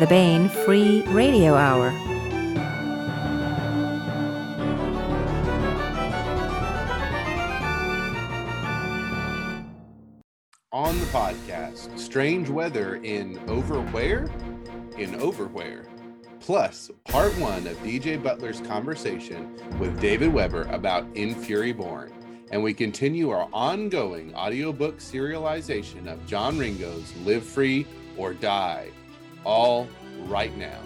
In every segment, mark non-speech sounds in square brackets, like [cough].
the Baen Free Radio Hour. On the podcast, strange weather in Overwhere? In Overwhere. Plus, part one of DJ Butler's conversation with David Weber about In Fury Born. And we continue our ongoing audiobook serialization of John Ringo's Live Free or Die, all right now.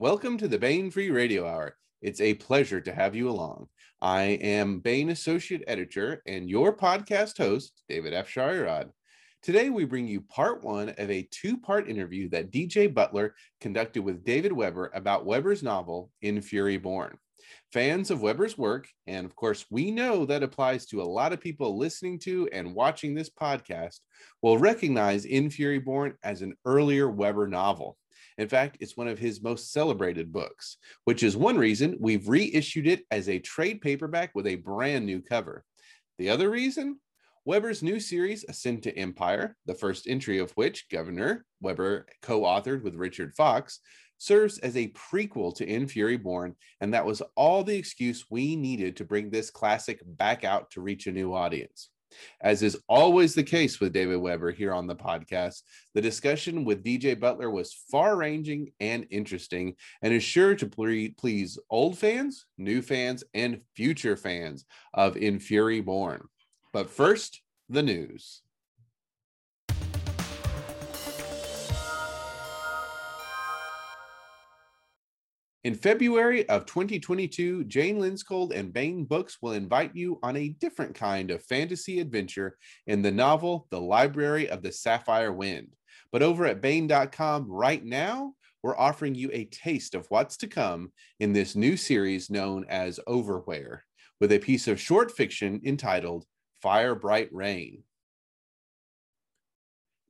Welcome to the Baen Free Radio Hour. It's a pleasure to have you along. I am Baen Associate Editor and your podcast host, David Afsharirad. Today, we bring you part one of a two part interview that DJ Butler conducted with David Weber about Weber's novel, In Fury Born. Fans of Weber's work, and of course, we know that applies to a lot of people listening to and watching this podcast, will recognize In Fury Born as an earlier Weber novel. In fact, it's one of his most celebrated books, which is one reason we've reissued it as a trade paperback with a brand new cover. The other reason? Weber's new series, Ascent to Empire, the first entry of which Governor Weber co authored with Richard Fox, serves as a prequel to In Fury Born, and that was all the excuse we needed to bring this classic back out to reach a new audience. As is always the case with David Weber here on the podcast, the discussion with DJ Butler was far ranging and interesting and is sure to please old fans, new fans, and future fans of In Fury Born. But first, the news. In February of 2022, Jane Lindskold and Baen Books will invite you on a different kind of fantasy adventure in the novel The Library of the Sapphire Wind. But over at Baen.com right now, we're offering you a taste of what's to come in this new series known as Overwhere, with a piece of short fiction entitled Fire Bright Rain.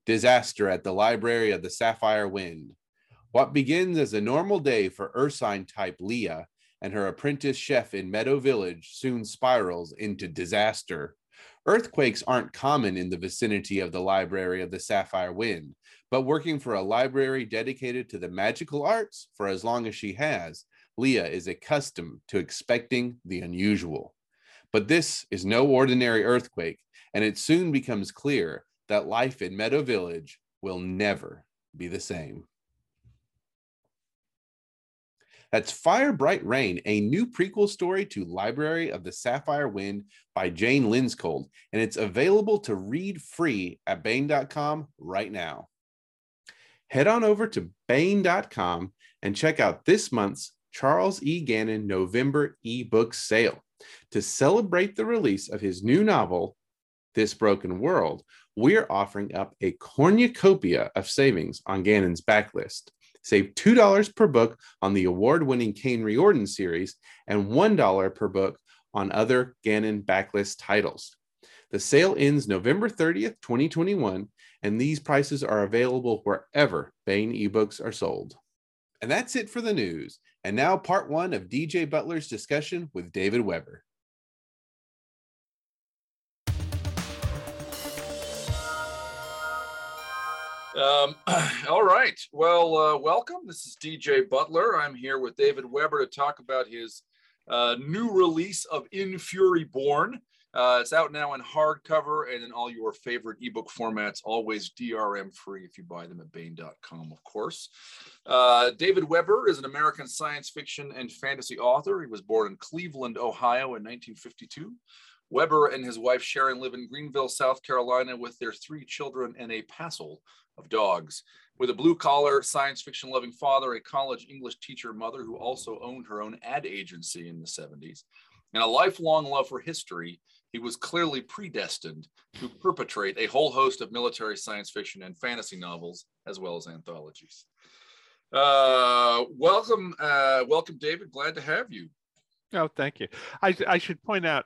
Disaster at the Library of the Sapphire Wind. What begins as a normal day for Ursine type Leah and her apprentice chef in Meadow Village soon spirals into disaster. Earthquakes aren't common in the vicinity of the Library of the Sapphire Wind, but working for a library dedicated to the magical arts for as long as she has, Leah is accustomed to expecting the unusual. But this is no ordinary earthquake, and it soon becomes clear that life in Meadow Village will never be the same. That's Fire Bright Rain, a new prequel story to Library of the Sapphire Wind by Jane Lindskold, and it's available to read free at Baen.com right now. Head on over to Baen.com and check out this month's Charles E. Gannon November ebook sale. To celebrate the release of his new novel, This Broken World, we're offering up a cornucopia of savings on Gannon's backlist. Save $2 per book on the award winning Caine Riordan series and $1 per book on other Gannon backlist titles. The sale ends November 30th, 2021, and these prices are available wherever Baen ebooks are sold. And that's it for the news. And now, part one of DJ Butler's discussion with David Weber. Um, [clears throat] all right. Well, uh, welcome. This is DJ Butler. I'm here with David Weber to talk about his uh, new release of In Fury Born. Uh, it's out now in hardcover and in all your favorite ebook formats, always DRM free if you buy them at Baen.com, of course. Uh, David Weber is an American science fiction and fantasy author. He was born in Cleveland, Ohio in 1952. Weber and his wife Sharon live in Greenville, South Carolina, with their three children and a passel of dogs. With a blue collar, science fiction loving father, a college English teacher mother who also owned her own ad agency in the 70s, and a lifelong love for history, he was clearly predestined to perpetrate a whole host of military science fiction and fantasy novels, as well as anthologies. Uh, welcome, uh, welcome, David. Glad to have you. Oh, thank you. I, I should point out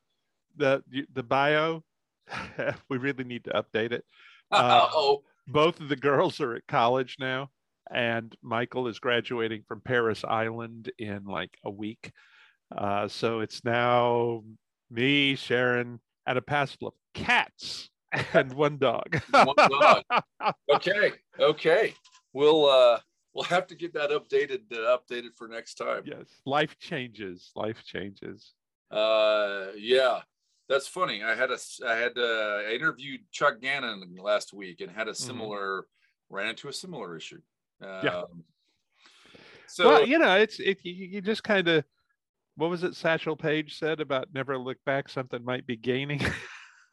the the bio. [laughs] we really need to update it. Uh, [laughs] oh, both of the girls are at college now, and Michael is graduating from Parris Island in like a week. Uh, so it's now me, Sharon, and a passel of cats [laughs] and one dog. One dog. [laughs] Okay, okay. We'll uh we'll have to get that updated uh, updated for next time. yes, life changes. Life changes. Uh, yeah, that's funny. I had a I had uh, I interviewed Chuck Gannon last week and had a similar ran into a similar issue. Um, Yeah. So well, you know, it's it. You, you just kind of. What was it? Satchel Paige said about never look back. Something might be gaining. [laughs] [laughs]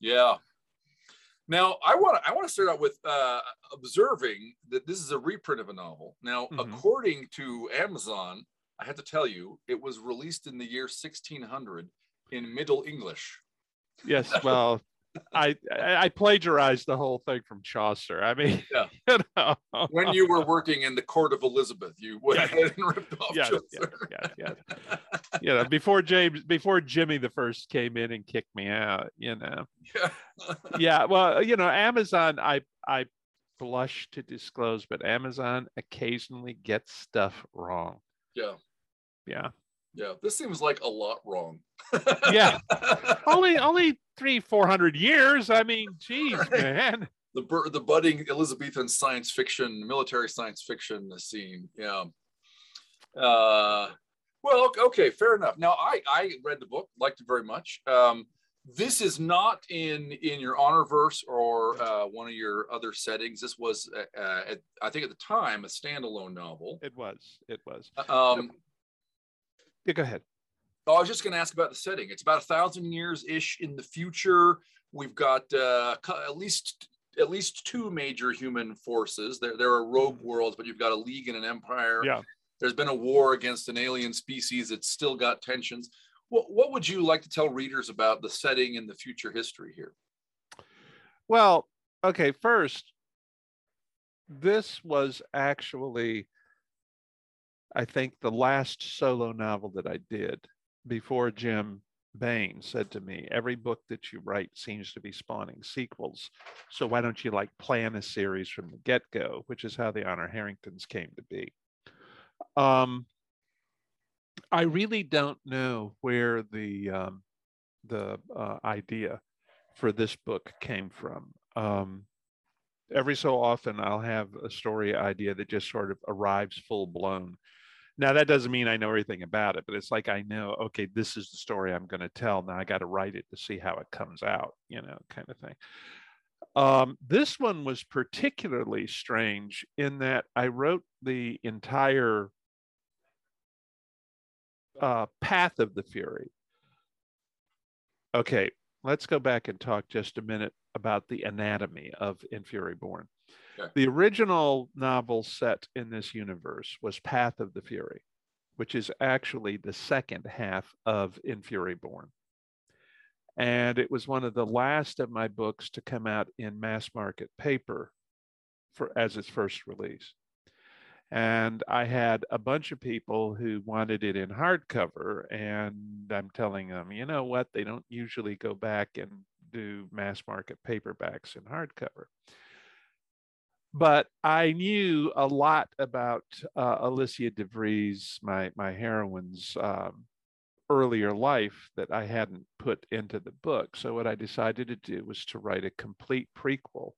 Yeah. Now I want to I want to start out with uh, observing that this is a reprint of a novel. Now, Mhm. according to Amazon, I have to tell you, it was released in the year 1600 in Middle English. Yes, [laughs] well, I I plagiarized the whole thing from Chaucer. I mean, Yeah. [laughs] you know. When you were working in the court of Elizabeth, you went Yes. ahead and ripped off yes, Chaucer. yes, yes. [laughs] You know, before James, before Jimmy the First came in and kicked me out. You know, Yeah. yeah. Well, you know, Amazon. I I blush to disclose, but Amazon occasionally gets stuff wrong. Yeah. Yeah, Yeah. This seems like a lot wrong. Yeah. [laughs] only only three four hundred years. I mean, [laughs] geez, man. the the budding Elizabethan science fiction, military science fiction scene. Yeah. Uh, well, ok- okay, fair enough. Now, I I read the book, liked it very much. Um, this is not in in your Honorverse or uh, one of your other settings. This was, uh, uh, at, I think, at the time, a standalone novel. It was. It was. Um, Yeah, go ahead. Oh, I was just going to ask about the setting. It's about a thousand years ish in the future. We've got uh, at least at least two major human forces. There there are rogue worlds, but you've got a league and an empire. Yeah. There's been a war against an alien species. It's still got tensions. What what would you like to tell readers about the setting and the future history here? Well, okay, first, this was actually, I think, the last solo novel that I did before Jim Baen said to me, Every book that you write seems to be spawning sequels. So why don't you like plan a series from the get go, which is how the Honor Harringtons came to be. Um, I really don't know where the um, the uh, idea for this book came from. Um, every so often, I'll have a story idea that just sort of arrives full blown. Now, that doesn't mean I know everything about it, but it's like I know, okay, this is the story I'm going to tell. Now I got to write it to see how it comes out, you know, kind of thing. Um, this one was particularly strange in that I wrote the entire uh, path of the Fury. Okay, let's go back and talk just a minute about the anatomy of In Fury Born. Okay. The original novel set in this universe was Path of the Fury, which is actually the second half of In Fury Born. And it was one of the last of my books to come out in mass market paper for as its first release. And I had a bunch of people who wanted it in hardcover, and I'm telling them, you know what? They don't usually go back and do mass market paperbacks in hardcover. But I knew a lot about uh, Alicia DeVries, my my heroine's um, earlier life that I hadn't put into the book. So what I decided to do was to write a complete prequel,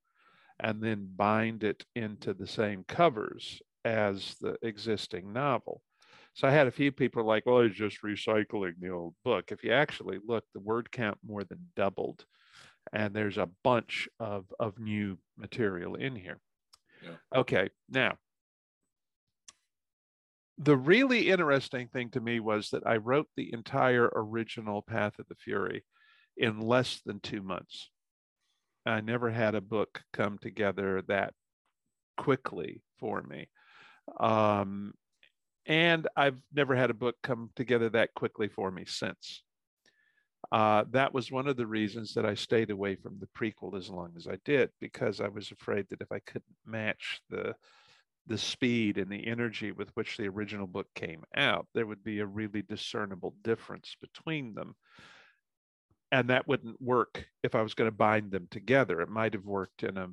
and then bind it into the same covers as the existing novel. So I had a few people like, oh, well, it's just recycling the old book. If you actually look, the word count more than doubled. And there's a bunch of, of new material in here. Yeah. Okay, now, the really interesting thing to me was that I wrote the entire original Path of the Fury in less than two months. I never had a book come together that quickly for me. Um, and I've never had a book come together that quickly for me since. Uh, that was one of the reasons that I stayed away from the prequel as long as I did, because I was afraid that if I couldn't match the the speed and the energy with which the original book came out, there would be a really discernible difference between them. And that wouldn't work if I was going to bind them together. It might have worked in a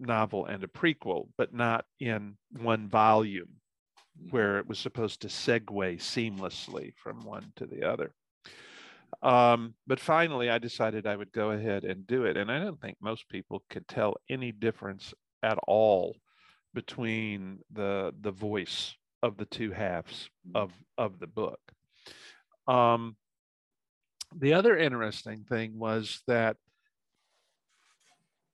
novel and a prequel, but not in one volume where it was supposed to segue seamlessly from one to the other. Um, but finally, I decided I would go ahead and do it. And I don't think most people could tell any difference at all between the the voice of the two halves of of the book. Um, the other interesting thing was that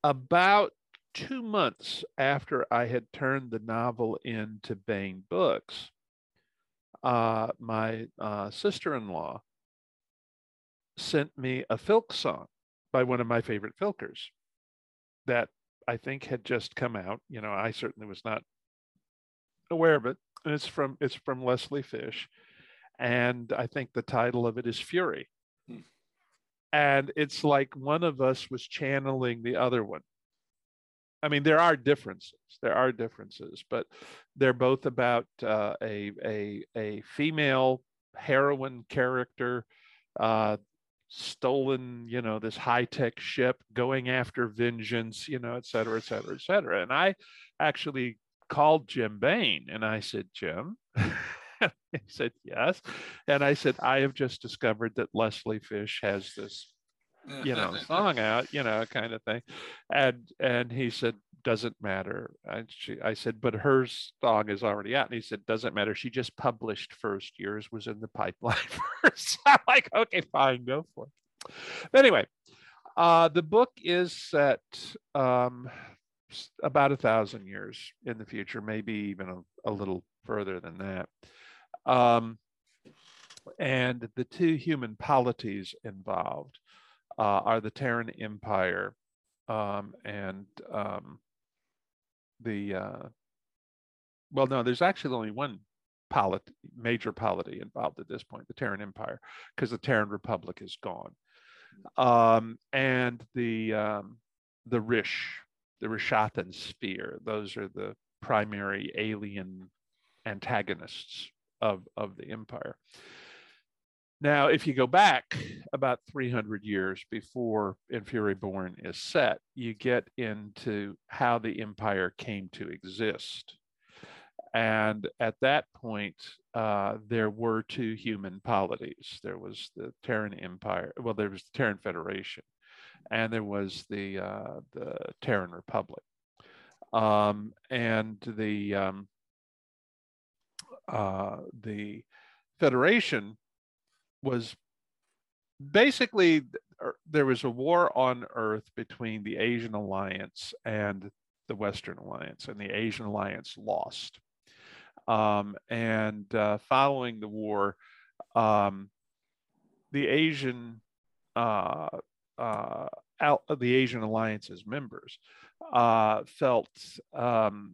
about two months after I had turned the novel into Baen Books, uh, my uh, sister-in-law sent me a filk song by one of my favorite filkers that I think had just come out. You know, I certainly was not aware of it. And it's from it's from Leslie Fish, and I think the title of it is Fury. Hmm. And it's like one of us was channeling the other one. I mean, there are differences. There are differences, but they're both about uh, a a a female heroine character uh, stolen, you know, this high tech ship going after vengeance, you know, et cetera, et cetera, et cetera. And I actually called Jim Baen and I said, Jim, [laughs] he said, yes. And I said, I have just discovered that Leslie Fish has this, you know, song out, you know, kind of thing. And, and he said, doesn't matter. And she, I said, but her song is already out. And he said, doesn't matter. She just published first. Yours was in the pipeline [laughs] first. I'm like, okay, fine, go for it. But anyway, uh, the book is set um, about a thousand years in the future, maybe even a, a little further than that. Um, and the two human polities involved uh, are the Terran Empire um, and um, the uh, well, no, there's actually only one major polity involved at this point, the Terran Empire, because the Terran Republic is gone. Um, and the um, the Rish, the Rishathan sphere, those are the primary alien antagonists of, of the empire. Now, if you go back about 300 years before In Fury Born is set, you get into how the empire came to exist. And at that point, uh, there were two human polities. There was the Terran Empire, well, there was the Terran Federation, and there was the, uh, the Terran Republic. Um, and the, um, uh, the Federation was basically er, there was a war on Earth between the Asian Alliance and the Western Alliance, and the Asian Alliance lost. Um, and uh, following the war, um, the Asian uh, uh, out, the Asian Alliance's members uh, felt um,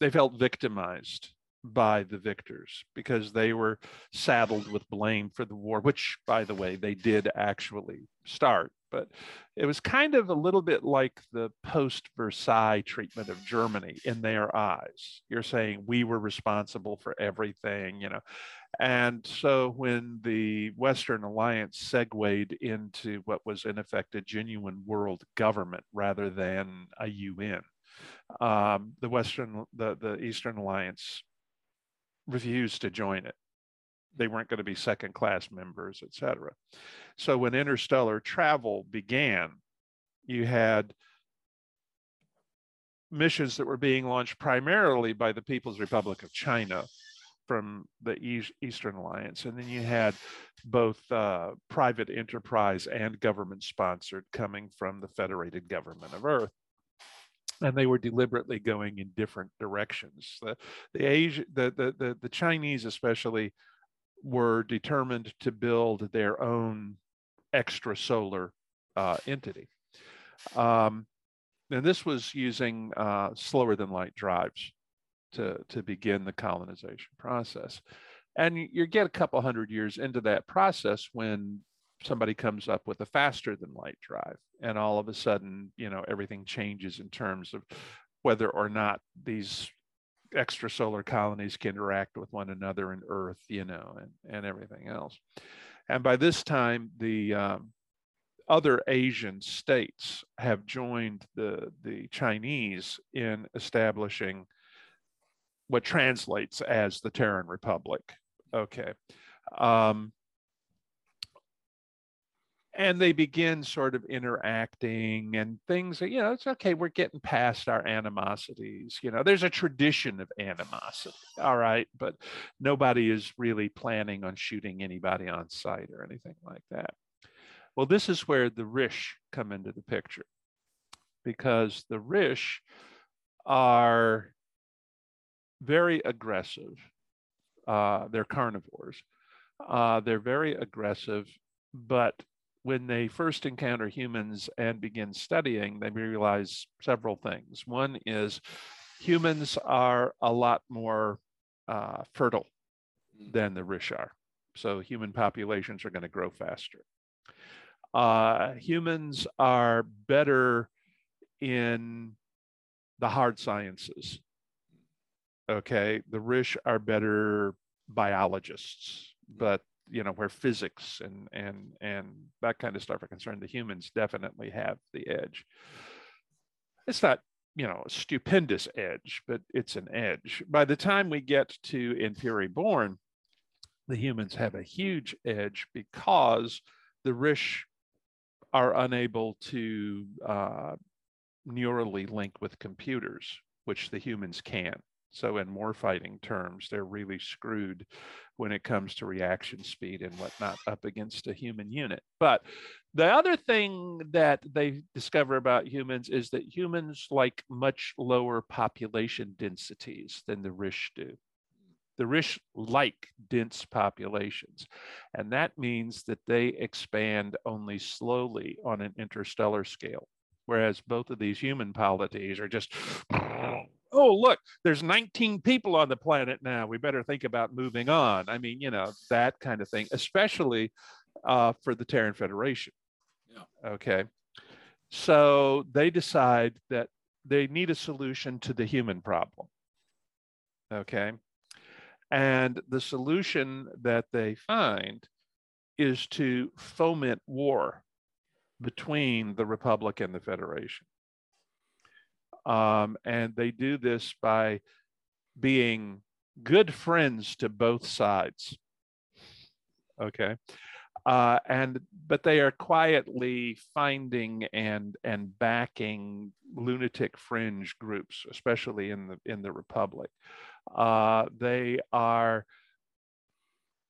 they felt victimized by the victors because they were saddled with blame for the war, which, by the way, they did actually start. But it was kind of a little bit like the post Versailles treatment of Germany in their eyes. You're saying we were responsible for everything, you know. And so when the Western Alliance segued into what was, in effect, a genuine world government rather than a UN, um, the Western, the, the Eastern Alliance refused to join it. They weren't going to be second class members, et cetera. So when interstellar travel began, you had missions that were being launched primarily by the People's Republic of China from the Eastern Alliance. And then you had both uh, private enterprise and government sponsored coming from the Federated Government of Earth and they were deliberately going in different directions. The the Asia, the, the the the Chinese especially were determined to build their own extrasolar uh, entity. Um, and this was using uh, slower than light drives to, to begin the colonization process. And you get a couple hundred years into that process when somebody comes up with a faster than light drive and all of a sudden you know everything changes in terms of whether or not these extrasolar colonies can interact with one another in earth you know and, and everything else and by this time the um, other asian states have joined the the chinese in establishing what translates as the Terran Republic. Okay. Um, and they begin sort of interacting and things you know it's okay we're getting past our animosities you know there's a tradition of animosity all right but nobody is really planning on shooting anybody on site or anything like that. Well this is where the rish come into the picture because the rish are very aggressive uh, they're carnivores uh, they're very aggressive but when they first encounter humans and begin studying, they realize several things. One is humans are a lot more uh, fertile mm. than the Rish are. So human populations are going to grow faster. Uh, humans are better in the hard sciences. Okay, the Rish are better biologists, but you know where physics and and and that kind of stuff are concerned the humans definitely have the edge. It's not you know a stupendous edge but it's an edge. By the time we get to in fury born the humans have a huge edge because the rish are unable to uh, neurally link with computers which the humans can so in more fighting terms, they're really screwed when it comes to reaction speed and whatnot up against a human unit. But the other thing that they discover about humans is that humans like much lower population densities than the Rish do. The Rish like dense populations, and that means that they expand only slowly on an interstellar scale, whereas both of these human polities are just oh, look, there's 19 people on the planet now. We better think about moving on. I mean, you know, that kind of thing, especially uh, for the Terran Federation. Yeah. Okay. So they decide that they need a solution to the human problem. Okay. And the solution that they find is to foment war between the Republic and the Federation. Um, and they do this by being good friends to both sides. Okay. Uh, and but they are quietly finding and and backing lunatic fringe groups, especially in the in the republic. Uh, they are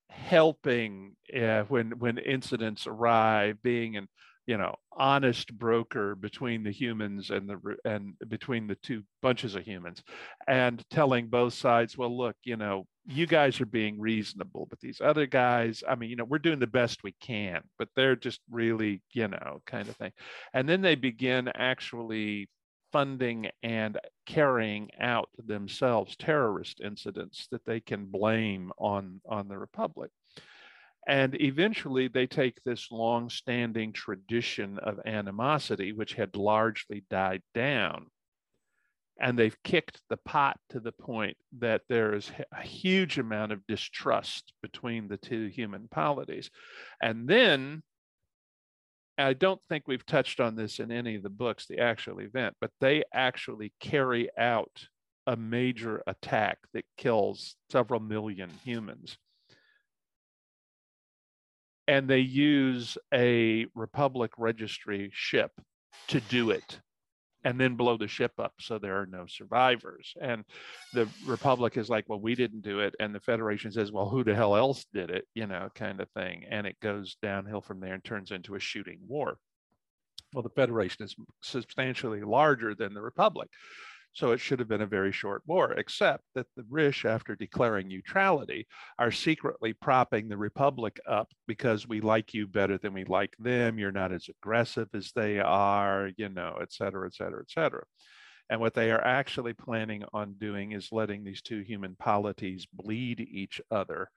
helping uh, when when incidents arrive, being in you know honest broker between the humans and the and between the two bunches of humans and telling both sides well look you know you guys are being reasonable but these other guys i mean you know we're doing the best we can but they're just really you know kind of thing. And then they begin actually funding and carrying out themselves terrorist incidents that they can blame on on the republic and eventually, they take this long standing tradition of animosity, which had largely died down, and they've kicked the pot to the point that there is a huge amount of distrust between the two human polities. And then, I don't think we've touched on this in any of the books, the actual event, but they actually carry out a major attack that kills several million humans and they use a Republic registry ship to do it and then blow the ship up so there are no survivors. And the Republic is like, well, we didn't do it. And the Federation says, well, who the hell else did it? You know, kind of thing. And it goes downhill from there and turns into a shooting war. Well, the Federation is substantially larger than the Republic. So it should have been a very short war, except that the Rish, after declaring neutrality, are secretly propping the Republic up because we like you better than we like them. You're not as aggressive as they are, you know, et cetera, et cetera, et cetera. And what they are actually planning on doing is letting these two human polities bleed each other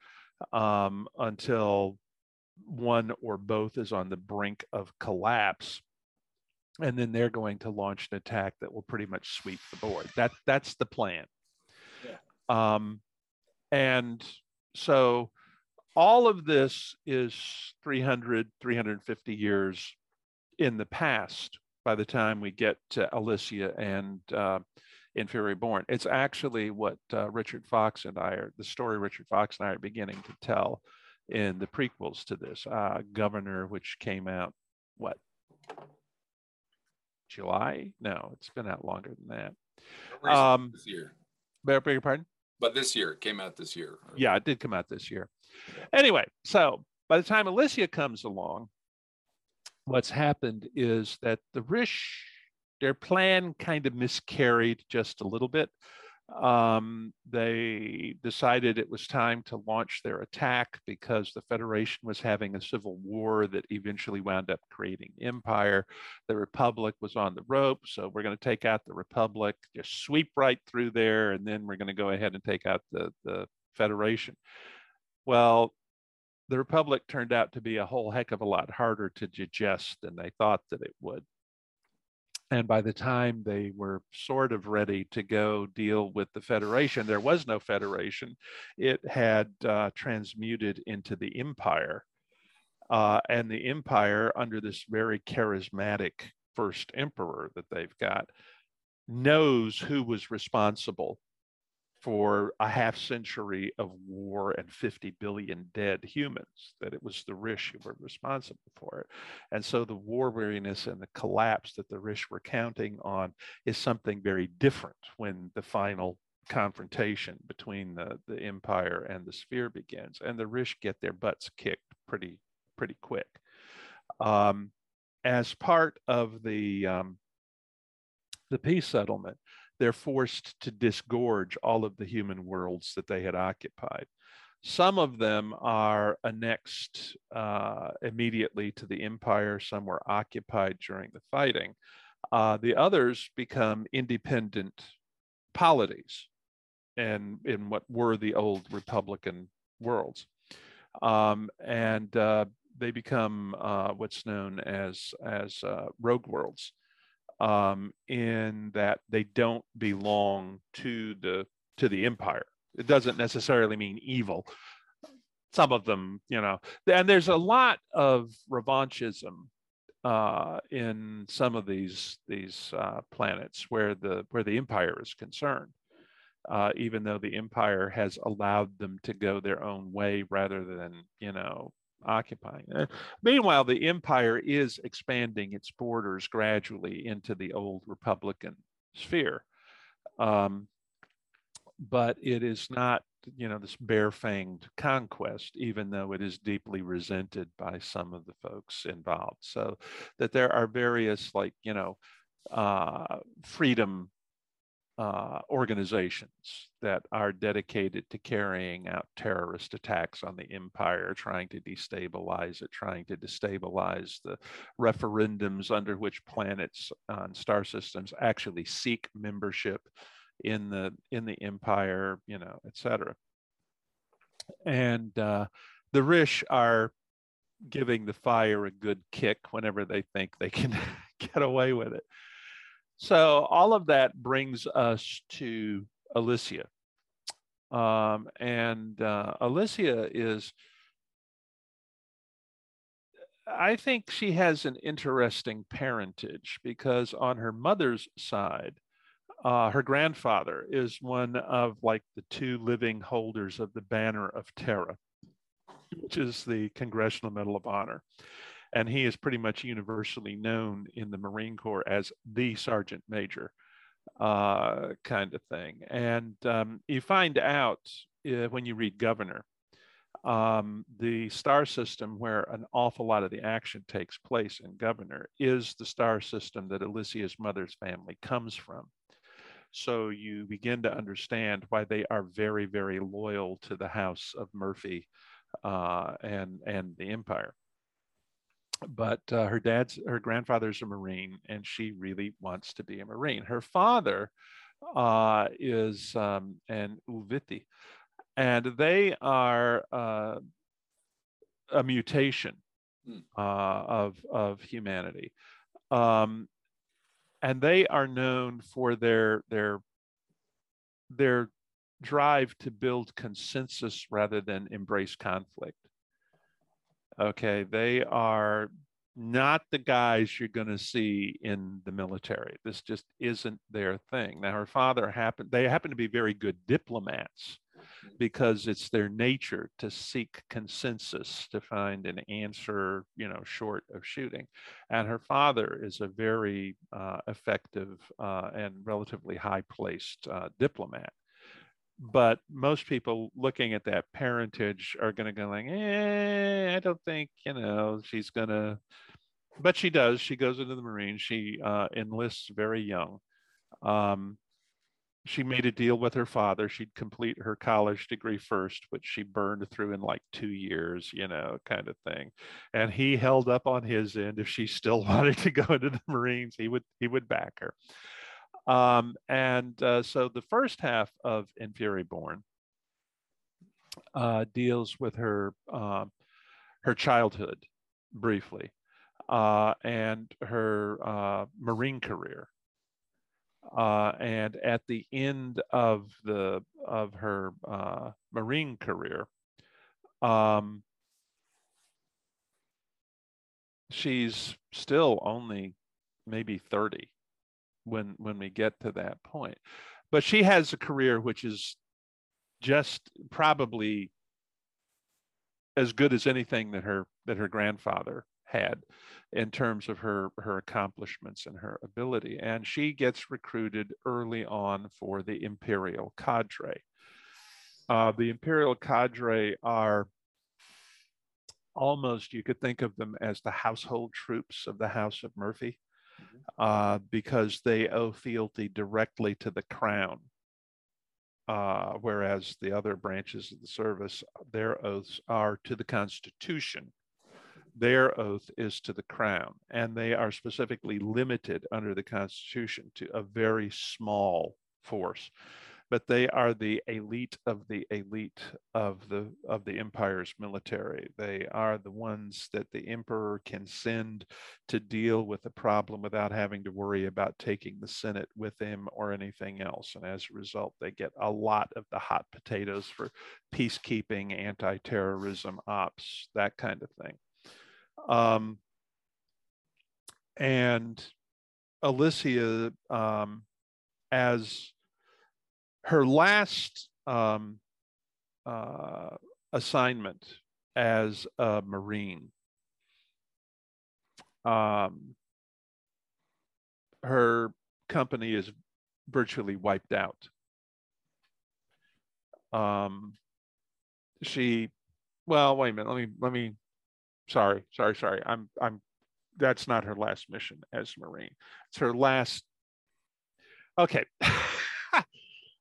um, until one or both is on the brink of collapse and then they're going to launch an attack that will pretty much sweep the board. That that's the plan. Yeah. Um, and so all of this is 300 350 years in the past by the time we get to Alicia and uh, in Fury Born. It's actually what uh, Richard Fox and I are, the story Richard Fox and I are beginning to tell in the prequels to this. Uh, Governor, which came out, what, July? No, it's been out longer than that. Um, this year. Beg beg your pardon? But this year, it came out this year. Yeah, it did come out this year. Anyway, so by the time Alicia comes along, what's happened is that the Rish, their plan kind of miscarried just a little bit. Um, they decided it was time to launch their attack because the Federation was having a civil war that eventually wound up creating empire. The Republic was on the rope, so we're going to take out the Republic, just sweep right through there, and then we're going to go ahead and take out the, the Federation. Well, the Republic turned out to be a whole heck of a lot harder to digest than they thought that it would. And by the time they were sort of ready to go deal with the Federation, there was no Federation. It had uh, transmuted into the Empire. Uh, and the Empire, under this very charismatic first emperor that they've got, knows who was responsible for a half century of war and 50 billion dead humans, that it was the Rish who were responsible for it. And so the war weariness and the collapse that the Rish were counting on is something very different when the final confrontation between the, the empire and the sphere begins. And the Rish get their butts kicked pretty, pretty quick. Um, as part of the um, the peace settlement, they're forced to disgorge all of the human worlds that they had occupied. Some of them are annexed uh, immediately to the empire, some were occupied during the fighting. Uh, the others become independent polities and in what were the old Republican worlds. Um, and uh, they become uh, what's known as, as uh, rogue worlds um, in that they don't belong to the to the empire. It doesn't necessarily mean evil. Some of them, you know, and there's a lot of revanchism uh, in some of these these uh, planets where the where the empire is concerned. Uh, even though the empire has allowed them to go their own way rather than you know occupying. Uh, meanwhile, the empire is expanding its borders gradually into the old Republican sphere. Um, but it is not, you know, this bare-fanged conquest, even though it is deeply resented by some of the folks involved. So that there are various, like, you know, uh, freedom uh, organizations that are dedicated to carrying out terrorist attacks on the empire, trying to destabilize it, trying to destabilize the referendums under which planets on star systems actually seek membership in the in the empire, you know, et cetera. And uh, the Rish are giving the fire a good kick whenever they think they can [laughs] get away with it. So all of that brings us to Alicia. Um, and uh, Alicia is, I think she has an interesting parentage because on her mother's side, uh, her grandfather is one of like the two living holders of the Banner of Terra, which is the Congressional Medal of Honor and he is pretty much universally known in the Marine Corps as the Sergeant Major uh, kind of thing. And um, you find out uh, when you read Governor, um, the star system where an awful lot of the action takes place in Governor is the star system that Alicia's mother's family comes from. So you begin to understand why they are very, very loyal to the House of Murphy uh, and and the Empire but uh, her dad's her grandfather's a marine and she really wants to be a marine. Her father uh, is um, an Uviti and they are uh, a mutation hmm. uh, of of humanity. Um, and they are known for their their their drive to build consensus rather than embrace conflict Okay, they are not the guys you're going to see in the military. This just isn't their thing. Now, her father happened, they happen to be very good diplomats because it's their nature to seek consensus to find an answer, you know, short of shooting. And her father is a very uh, effective uh, and relatively high placed uh, diplomat but most people looking at that parentage are going to go like, eh, I don't think you know she's going to but she does. She goes into the Marines. She uh, enlists very young. Um, she made a deal with her father. She'd complete her college degree first, which she burned through in like two years, you know, kind of thing. And he held up on his end. If she still [laughs] wanted to go into the Marines, he would he would back her. Um, and uh, so the first half of In Fury Born uh, deals with her uh, her childhood briefly uh, and her uh, marine career. Uh, and at the end of the of her uh, marine career, um, she's still only maybe 30 when when we get to that point. But she has a career which is just probably as good as anything that her that her grandfather had in terms of her her accomplishments and her ability and she gets recruited early on for the imperial cadre uh, the imperial cadre are almost you could think of them as the household troops of the house of murphy. Uh, because they owe fealty directly to the crown uh, whereas the other branches of the service their oaths are to the constitution their oath is to the crown, and they are specifically limited under the Constitution to a very small force. But they are the elite of the elite of the of the empire's military. They are the ones that the emperor can send to deal with the problem without having to worry about taking the Senate with him or anything else. And as a result, they get a lot of the hot potatoes for peacekeeping, anti-terrorism ops, that kind of thing. Um, and Alicia, um, as her last um, uh, assignment as a Marine, um, her company is virtually wiped out. Um, she, well, wait a minute. Let me let me sorry, sorry, sorry. I'm, I'm, that's not her last mission as Marine. It's her last. Okay. [laughs]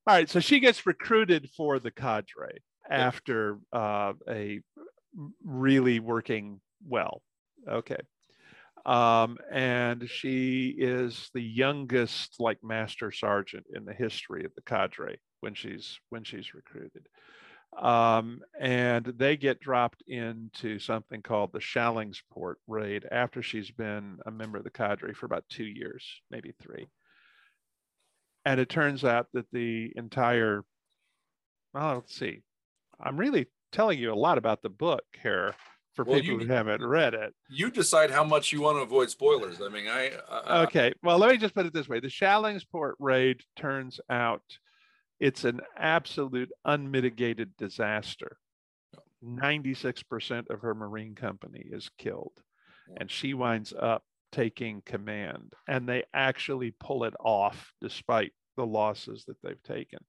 All right. So she gets recruited for the cadre after uh, a really working well. Okay. Um, and she is the youngest like master sergeant in the history of the cadre when she's when she's recruited um, and they get dropped into something called the Shallingsport raid after she's been a member of the cadre for about two years, maybe three. And it turns out that the entire, well, let's see, I'm really telling you a lot about the book here for well, people you, who haven't read it. You decide how much you want to avoid spoilers. I mean, I. Uh, okay, well, let me just put it this way: the Shallingsport raid turns out it's an absolute unmitigated disaster. 96% of her marine company is killed and she winds up taking command and they actually pull it off despite the losses that they've taken.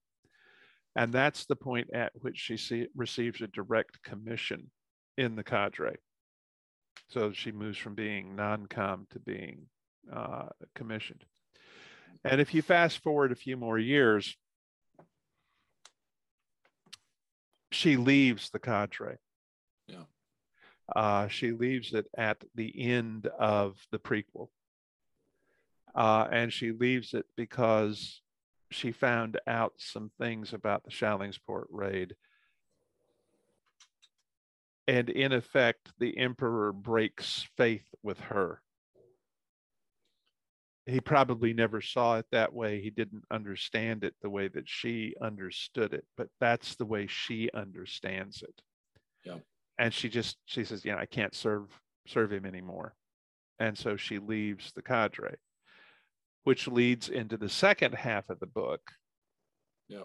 And that's the point at which she see, receives a direct commission in the cadre. So she moves from being non-com to being uh, commissioned. And if you fast forward a few more years she leaves the cadre. Uh, she leaves it at the end of the prequel. Uh, and she leaves it because she found out some things about the Shallingsport raid. And in effect, the emperor breaks faith with her he probably never saw it that way. He didn't understand it the way that she understood it, but that's the way she understands it. And she just she says, you know I can't serve serve him anymore." and so she leaves the cadre, which leads into the second half of the book. Yeah.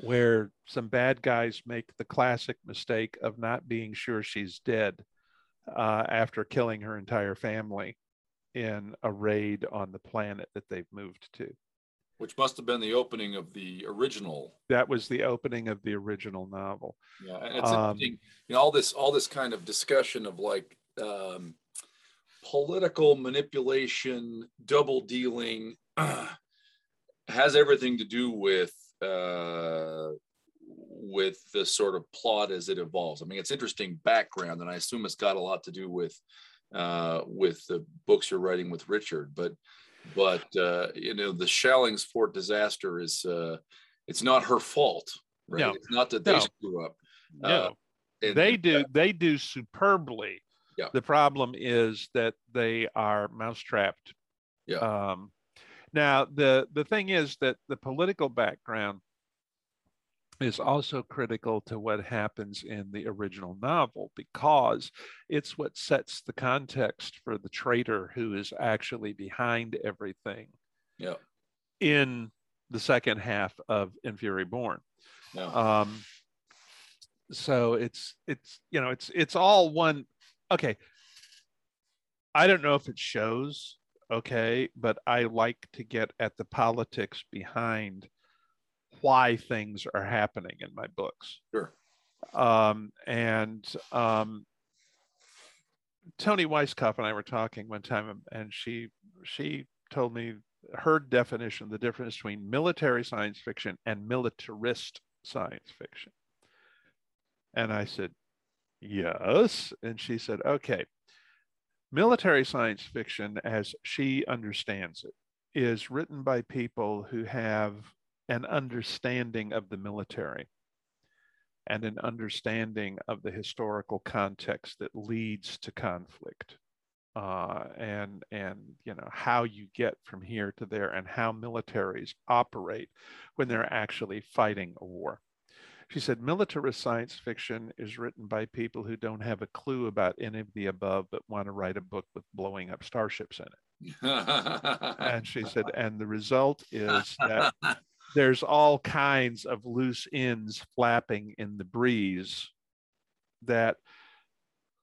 Where some bad guys make the classic mistake of not being sure she's dead uh, after killing her entire family in a raid on the planet that they've moved to. Which must have been the opening of the original. That was the opening of the original novel. Yeah, and it's Um, interesting. You know, all this all this kind of discussion of like um, political manipulation, double dealing, [clears throat] has everything to do with uh, with the sort of plot as it evolves. I mean, it's interesting background, and I assume it's got a lot to do with uh, with the books you're writing with Richard. But but uh, you know, the Shallingsport disaster is uh, it's not her fault, right? No. It's not that they No. screw up. No, Uh, and- they do they do superbly. Yeah. The problem is that they are mousetrapped. Yeah. Um, now the the thing is that the political background is also critical to what happens in the original novel because it's what sets the context for the traitor who is actually behind everything Yeah. in the second half of In Fury Born. Yeah. Um, so it's it's you know it's it's all one. Okay, I don't know if it shows. Okay, but I like to get at the politics behind why things are happening in my books. Sure. Um, and um, Toni Weisskopf and I were talking one time, and she she told me her definition, of the difference between military science fiction and militarist science fiction. And I said, yes. And she said, okay, military science fiction, as she understands it, is written by people who have an understanding of the military and an understanding of the historical context that leads to conflict uh, and and you know how you get from here to there and how militaries operate when they're actually fighting a war. She said militarist science fiction is written by people who don't have a clue about any of the above but want to write a book with blowing up starships in it. [laughs] And she said, and the result is that there's all kinds of loose ends flapping in the breeze that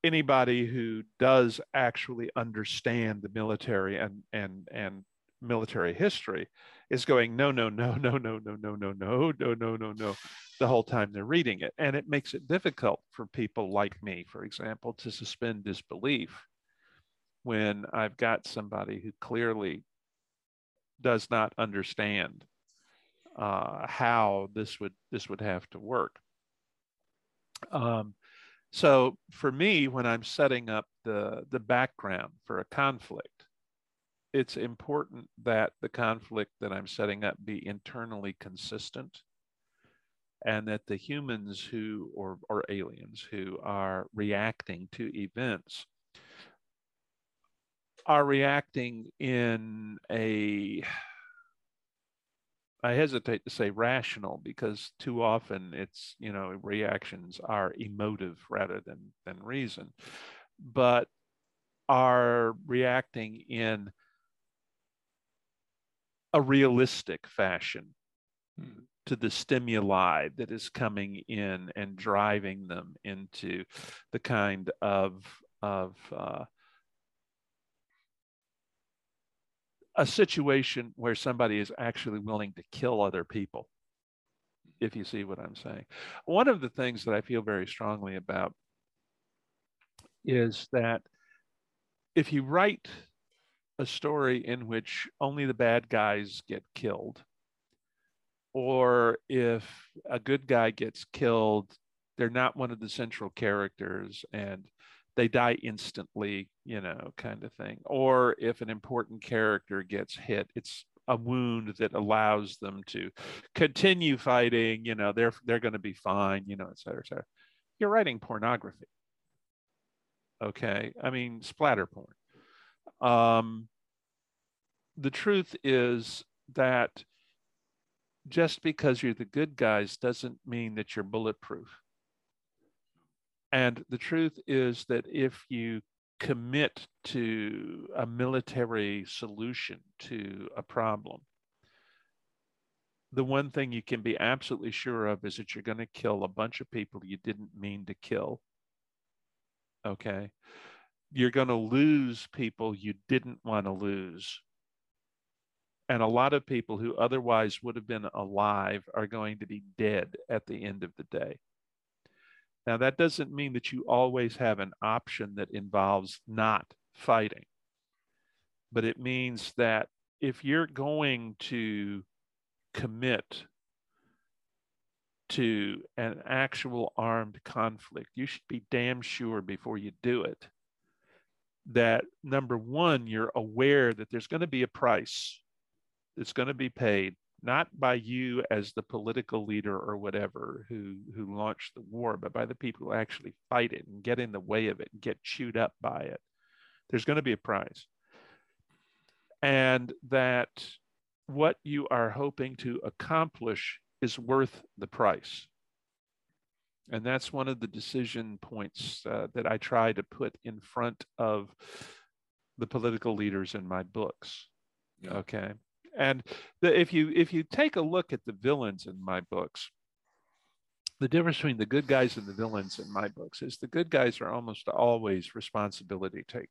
anybody who does actually understand the military and and and military history is going no no no no no no no no no no no no no the whole time they're reading it and it makes it difficult for people like me for example to suspend disbelief when i've got somebody who clearly does not understand uh, how this would this would have to work. Um, so for me, when I'm setting up the the background for a conflict, it's important that the conflict that I'm setting up be internally consistent, and that the humans who or or aliens who are reacting to events are reacting in a I hesitate to say rational because too often it's, you know, reactions are emotive rather than than reason, but are reacting in a realistic fashion Hmm. to the stimuli that is coming in and driving them into the kind of of uh, a situation where somebody is actually willing to kill other people, if you see what I'm saying. One of the things that I feel very strongly about is that if you write a story in which only the bad guys get killed, or if a good guy gets killed, they're not one of the central characters and they die instantly, you know, kind of thing. Or if an important character gets hit, it's a wound that allows them to continue fighting, you know, they're they're going to be fine, you know, et cetera, et cetera. You're writing pornography. Okay. I mean, splatter porn. Um, the truth is that just because you're the good guys doesn't mean that you're bulletproof. And the truth is that if you commit to a military solution to a problem, the one thing you can be absolutely sure of is that you're going to kill a bunch of people you didn't mean to kill. Okay. You're going to lose people you didn't want to lose. And a lot of people who otherwise would have been alive are going to be dead at the end of the day. Now, that doesn't mean that you always have an option that involves not fighting, but it means that if you're going to commit to an actual armed conflict, you should be damn sure before you do it that number one, you're aware that there's going to be a price that's going to be paid, not by you as the political leader or whatever who, who launched the war, but by the people who actually fight it and get in the way of it and get chewed up by it. There's going to be a price. And that what you are hoping to accomplish is worth the price. And that's one of the decision points uh, that I try to put in front of the political leaders in my books. Yeah. Okay. And the, if you if you take a look at the villains in my books, the difference between the good guys and the villains in my books is the good guys are almost always responsibility takers.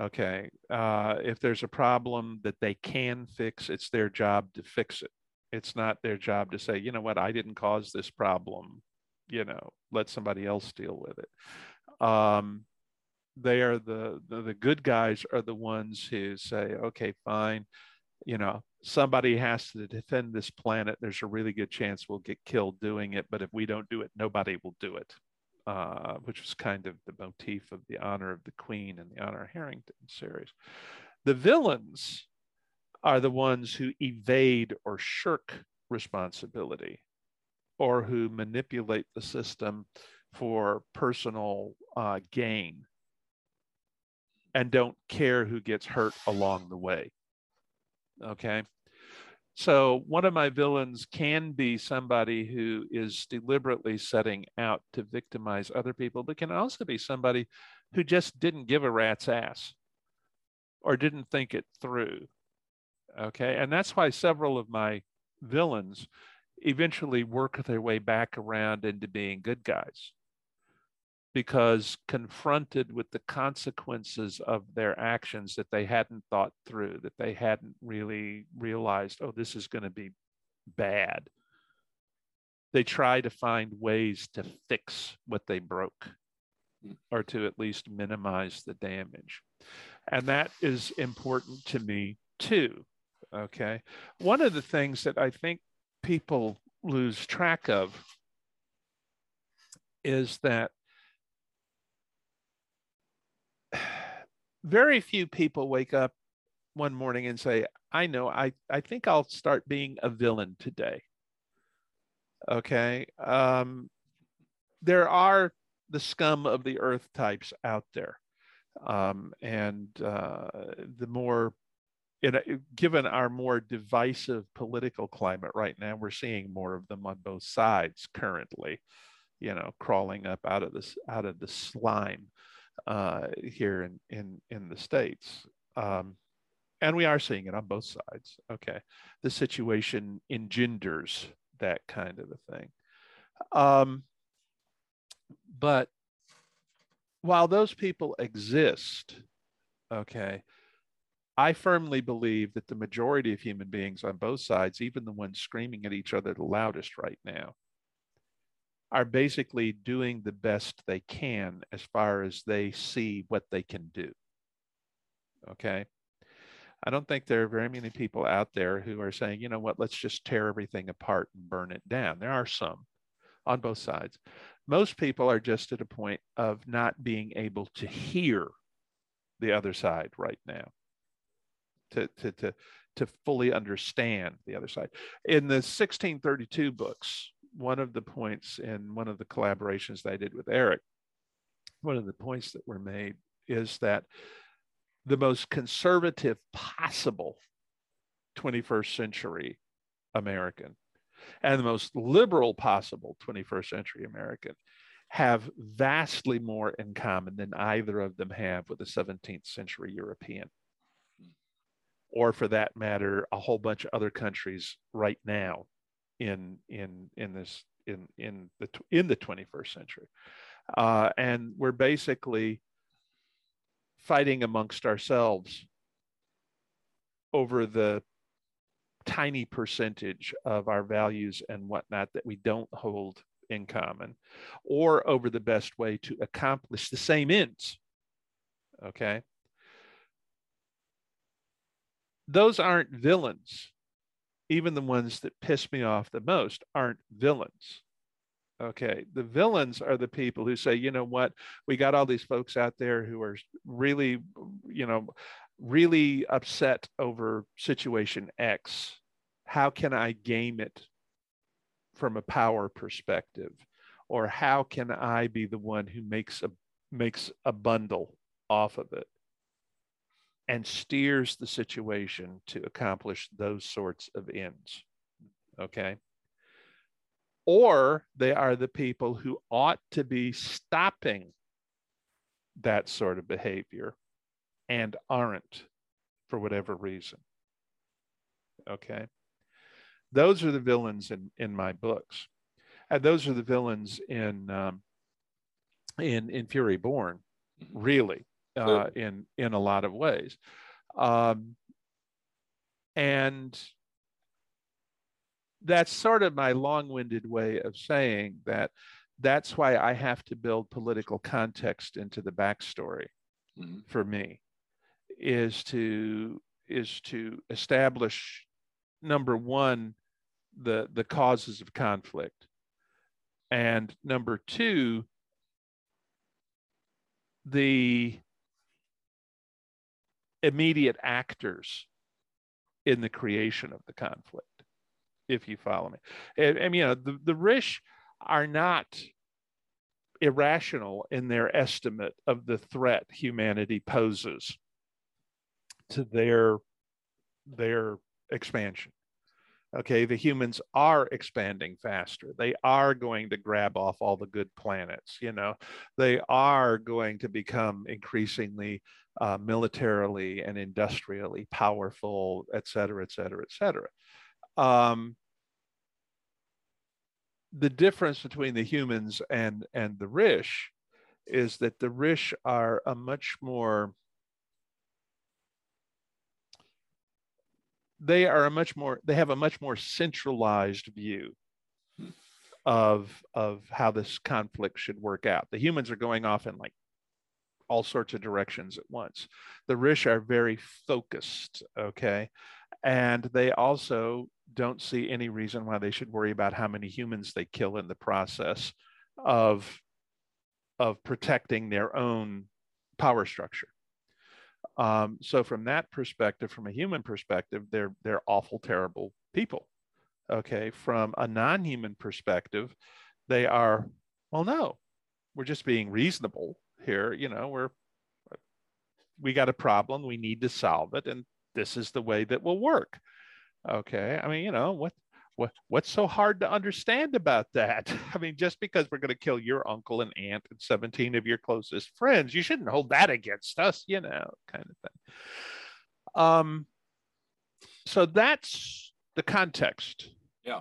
Okay. Uh, if there's a problem that they can fix, it's their job to fix it. It's not their job to say, you know what, I didn't cause this problem. You know, let somebody else deal with it. Um, they are the, the the good guys are the ones who say, okay, fine. You know, somebody has to defend this planet. There's a really good chance we'll get killed doing it, but if we don't do it, nobody will do it uh, which was kind of the motif of the honor of the queen and the honor Harrington series. The villains are the ones who evade or shirk responsibility or who manipulate the system for personal uh, gain and don't care who gets hurt along the way. Okay. So one of my villains can be somebody who is deliberately setting out to victimize other people, but can also be somebody who just didn't give a rat's ass or didn't think it through. Okay. And that's why several of my villains eventually work their way back around into being good guys because confronted with the consequences of their actions that they hadn't thought through, that they hadn't really realized, oh, this is going to be bad. They try to find ways to fix what they broke hmm. or to at least minimize the damage. And that is important to me too. Okay. One of the things that I think people lose track of is that very few people wake up one morning and say, I know, I, I think I'll start being a villain today. Okay. Um, there are the scum of the earth types out there. Um, and uh, the more, in a, given our more divisive political climate right now, we're seeing more of them on both sides currently, you know, crawling up out of this out of the slime uh, here in, in, in the States. Um, and we are seeing it on both sides. Okay. The situation engenders that kind of a thing. Um, but while those people exist, okay, I firmly believe that the majority of human beings on both sides, even the ones screaming at each other the loudest right now, are basically doing the best they can as far as they see what they can do. Okay. I don't think there are very many people out there who are saying, you know what, let's just tear everything apart and burn it down. There are some on both sides. Most people are just at a point of not being able to hear the other side right now, to, to, to, to fully understand the other side. In the 1632 books, one of the points in one of the collaborations that I did with Eric, one of the points that were made is that the most conservative possible 21st century American and the most liberal possible 21st century American have vastly more in common than either of them have with a 17th century European. Hmm. Or for that matter, a whole bunch of other countries right now in in in this in in the in the 21st century. Uh, and we're basically fighting amongst ourselves over the tiny percentage of our values and whatnot that we don't hold in common, or over the best way to accomplish the same ends. Okay. Those aren't villains. Even the ones that piss me off the most aren't villains. Okay. The villains are the people who say, you know what, we got all these folks out there who are really, you know, really upset over situation X. How can I game it from a power perspective? Or how can I be the one who makes a makes a bundle off of it and steers the situation to accomplish those sorts of ends? Okay or they are the people who ought to be stopping that sort of behavior and aren't for whatever reason. Okay. Those are the villains in, in my books. And those are the villains in um, in in Fury Born, mm-hmm. really, uh, in in a lot of ways. Um, and that's sort of my long-winded way of saying that that's why I have to build political context into the backstory mm-hmm. for me is to is to establish number one the the causes of conflict and number two the immediate actors in the creation of the conflict if you follow me. And, and you know, the, the Rish are not irrational in their estimate of the threat humanity poses to their their expansion. Okay the humans are expanding faster. They are going to grab off all the good planets you know. They are going to become increasingly uh, militarily and industrially powerful et cetera et cetera et cetera um, the difference between the humans and and the Rish is that the Rish are a much more they are a much more they have a much more centralized view of of how this conflict should work out. The humans are going off in like all sorts of directions at once. The Rish are very focused, okay? And they also don't see any reason why they should worry about how many humans they kill in the process of of protecting their own power structure. Um, so from that perspective, from a human perspective, they're they're awful, terrible people. Okay, from a non-human perspective, they are well, no, we're just being reasonable here. You know, we're we got a problem, we need to solve it, and this is the way that will work. Okay. I mean, you know, what what what's so hard to understand about that? [laughs] I mean, just because we're going to kill your uncle and aunt and 17 of your closest friends, you shouldn't hold that against us, you know, kind of thing. Um so that's the context. Yeah.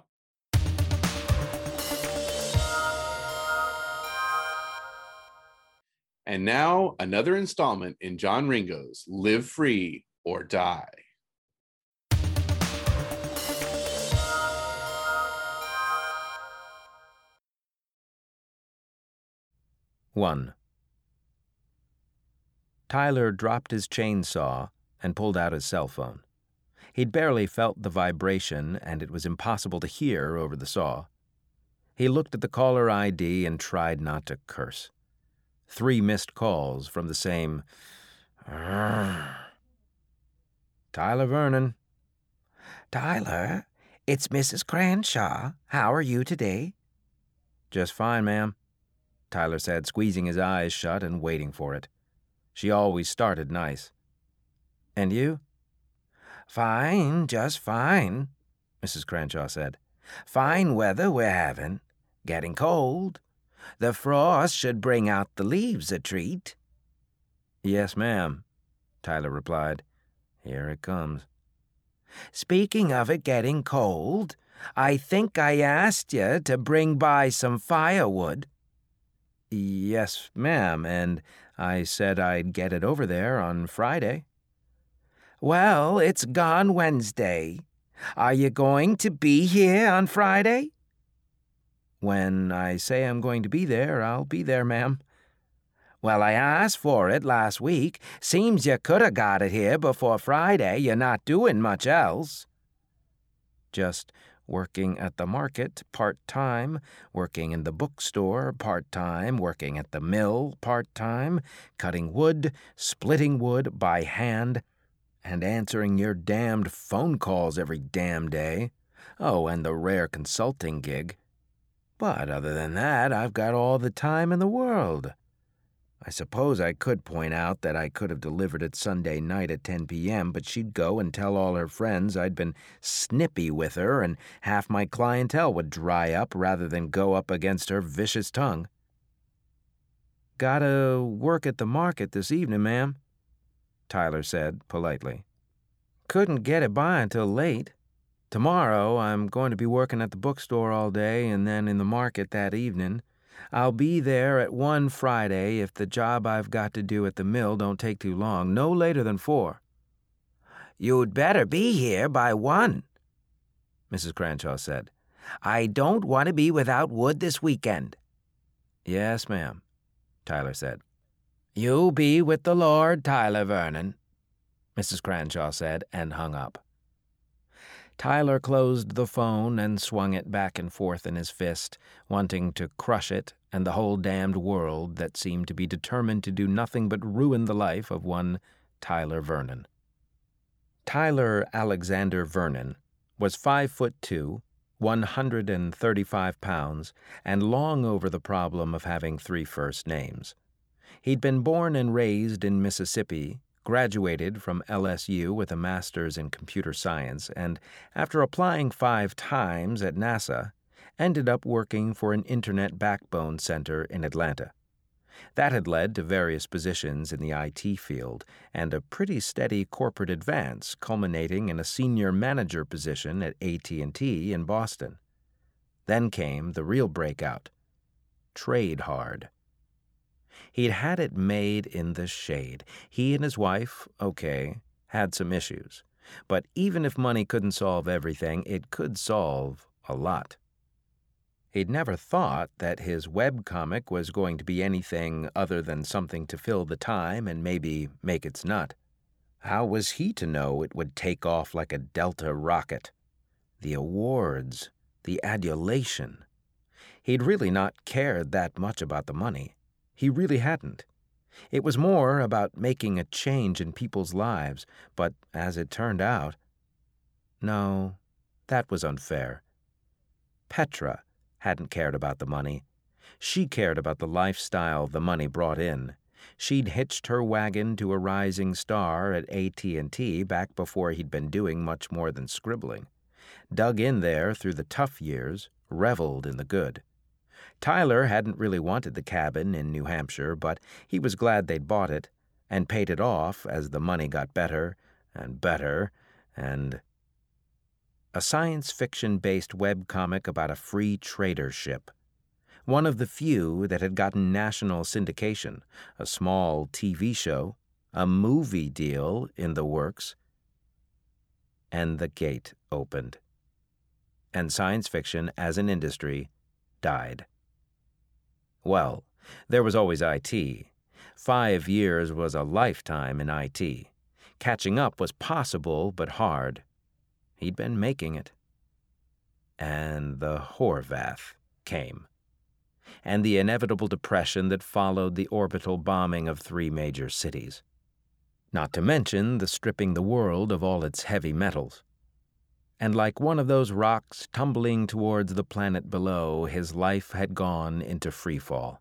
And now another installment in John Ringo's Live Free or Die. 1. Tyler dropped his chainsaw and pulled out his cell phone. He'd barely felt the vibration, and it was impossible to hear over the saw. He looked at the caller ID and tried not to curse. Three missed calls from the same. Tyler Vernon. Tyler, it's Mrs. Cranshaw. How are you today? Just fine, ma'am. Tyler said, squeezing his eyes shut and waiting for it. She always started nice. And you? Fine, just fine, Mrs. Cranshaw said. Fine weather we're having. Getting cold. The frost should bring out the leaves a treat. Yes, ma'am, Tyler replied. Here it comes. Speaking of it getting cold, I think I asked you to bring by some firewood. Yes, ma'am, and I said I'd get it over there on Friday. Well, it's gone Wednesday. Are you going to be here on Friday? When I say I'm going to be there, I'll be there, ma'am. Well, I asked for it last week. Seems you could have got it here before Friday. You're not doing much else. Just working at the market part time, working in the bookstore part time, working at the mill part time, cutting wood, splitting wood by hand, and answering your damned phone calls every damn day. Oh, and the rare consulting gig. But other than that, I've got all the time in the world. I suppose I could point out that I could have delivered it Sunday night at 10 p.m., but she'd go and tell all her friends I'd been snippy with her, and half my clientele would dry up rather than go up against her vicious tongue. Gotta work at the market this evening, ma'am, Tyler said politely. Couldn't get it by until late. Tomorrow I'm going to be working at the bookstore all day and then in the market that evening. I'll be there at one Friday if the job I've got to do at the mill don't take too long, no later than four. You'd better be here by one, Mrs. Cranshaw said. I don't want to be without wood this weekend. Yes, ma'am, Tyler said. You be with the Lord, Tyler Vernon, Mrs. Cranshaw said, and hung up. Tyler closed the phone and swung it back and forth in his fist, wanting to crush it and the whole damned world that seemed to be determined to do nothing but ruin the life of one Tyler Vernon. Tyler Alexander Vernon was five foot two, 135 pounds, and long over the problem of having three first names. He'd been born and raised in Mississippi graduated from LSU with a master's in computer science, and after applying five times at NASA, ended up working for an Internet backbone center in Atlanta. That had led to various positions in the IT field and a pretty steady corporate advance culminating in a senior manager position at AT&T in Boston. Then came the real breakout. Trade hard. He'd had it made in the shade. He and his wife, okay, had some issues. But even if money couldn't solve everything, it could solve a lot. He'd never thought that his web comic was going to be anything other than something to fill the time and maybe make its nut. How was he to know it would take off like a Delta rocket? The awards, the adulation. He'd really not cared that much about the money. He really hadn't. It was more about making a change in people's lives, but as it turned out, no, that was unfair. Petra hadn't cared about the money. She cared about the lifestyle the money brought in. She'd hitched her wagon to a rising star at AT&T back before he'd been doing much more than scribbling. Dug in there through the tough years, reveled in the good. Tyler hadn't really wanted the cabin in New Hampshire, but he was glad they'd bought it and paid it off as the money got better and better and. A science fiction based web comic about a free trader ship. One of the few that had gotten national syndication, a small TV show, a movie deal in the works. And the gate opened. And science fiction as an industry died. Well, there was always IT. Five years was a lifetime in IT. Catching up was possible, but hard. He'd been making it. And the Horvath came. And the inevitable depression that followed the orbital bombing of three major cities. Not to mention the stripping the world of all its heavy metals. And like one of those rocks tumbling towards the planet below, his life had gone into freefall.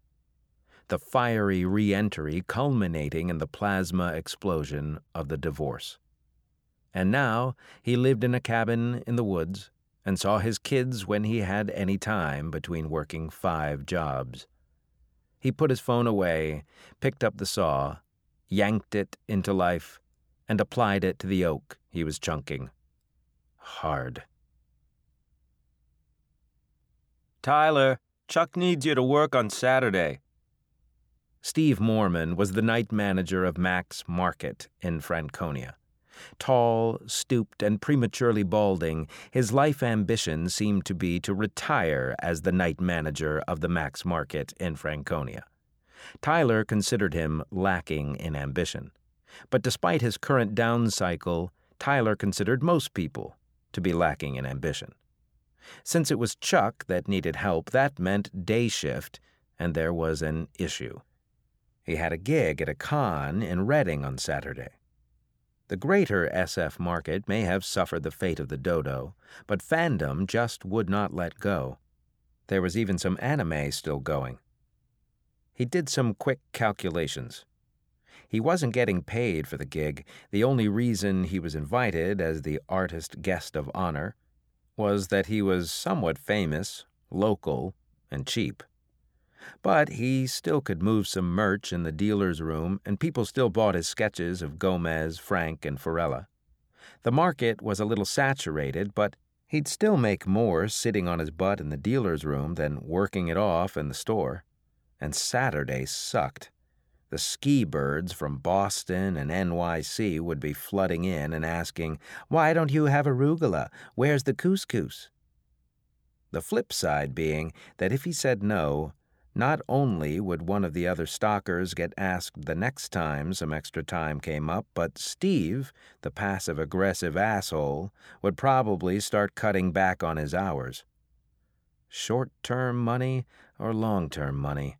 The fiery re entry culminating in the plasma explosion of the divorce. And now he lived in a cabin in the woods and saw his kids when he had any time between working five jobs. He put his phone away, picked up the saw, yanked it into life, and applied it to the oak he was chunking. Hard. Tyler, Chuck needs you to work on Saturday. Steve Mormon was the night manager of Max Market in Franconia. Tall, stooped, and prematurely balding, his life ambition seemed to be to retire as the night manager of the Max Market in Franconia. Tyler considered him lacking in ambition. But despite his current down cycle, Tyler considered most people to be lacking in ambition. Since it was Chuck that needed help, that meant day shift, and there was an issue. He had a gig at a con in Reading on Saturday. The greater SF market may have suffered the fate of the dodo, but fandom just would not let go. There was even some anime still going. He did some quick calculations. He wasn't getting paid for the gig. The only reason he was invited as the artist guest of honor was that he was somewhat famous, local, and cheap. But he still could move some merch in the dealer's room, and people still bought his sketches of Gomez, Frank, and Forella. The market was a little saturated, but he'd still make more sitting on his butt in the dealer's room than working it off in the store. And Saturday sucked. The ski birds from Boston and NYC would be flooding in and asking, Why don't you have arugula? Where's the couscous? The flip side being that if he said no, not only would one of the other stalkers get asked the next time some extra time came up, but Steve, the passive aggressive asshole, would probably start cutting back on his hours. Short term money or long term money?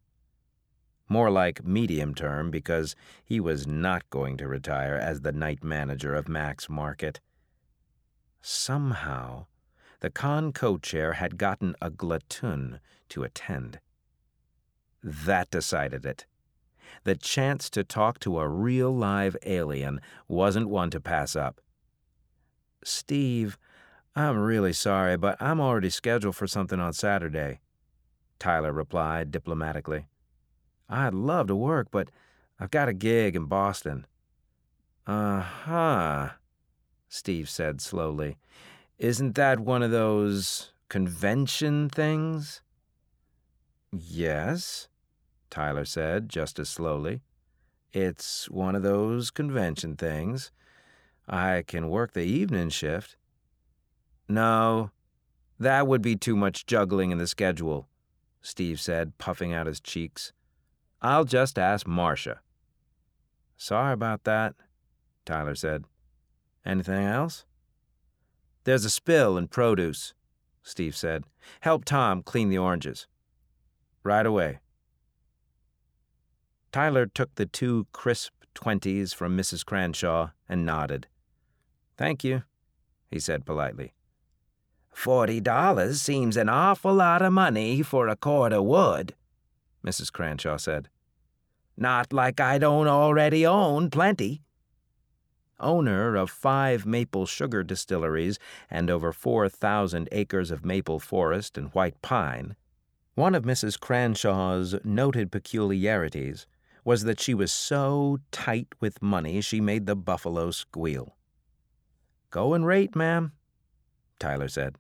More like medium term because he was not going to retire as the night manager of Mac's Market. Somehow, the con co chair had gotten a Glatun to attend. That decided it. The chance to talk to a real live alien wasn't one to pass up. Steve, I'm really sorry, but I'm already scheduled for something on Saturday, Tyler replied diplomatically. I'd love to work, but I've got a gig in Boston. Uh huh, Steve said slowly. Isn't that one of those convention things? Yes, Tyler said, just as slowly. It's one of those convention things. I can work the evening shift. No, that would be too much juggling in the schedule, Steve said, puffing out his cheeks. I'll just ask Marcia. Sorry about that, Tyler said. Anything else? There's a spill in produce, Steve said. Help Tom clean the oranges. Right away. Tyler took the two crisp twenties from Mrs. Cranshaw and nodded. Thank you, he said politely. Forty dollars seems an awful lot of money for a cord of wood, Mrs. Cranshaw said. Not like I don't already own plenty. Owner of five maple sugar distilleries and over 4,000 acres of maple forest and white pine, one of Mrs. Cranshaw's noted peculiarities was that she was so tight with money she made the buffalo squeal. Go and rate, ma'am, Tyler said.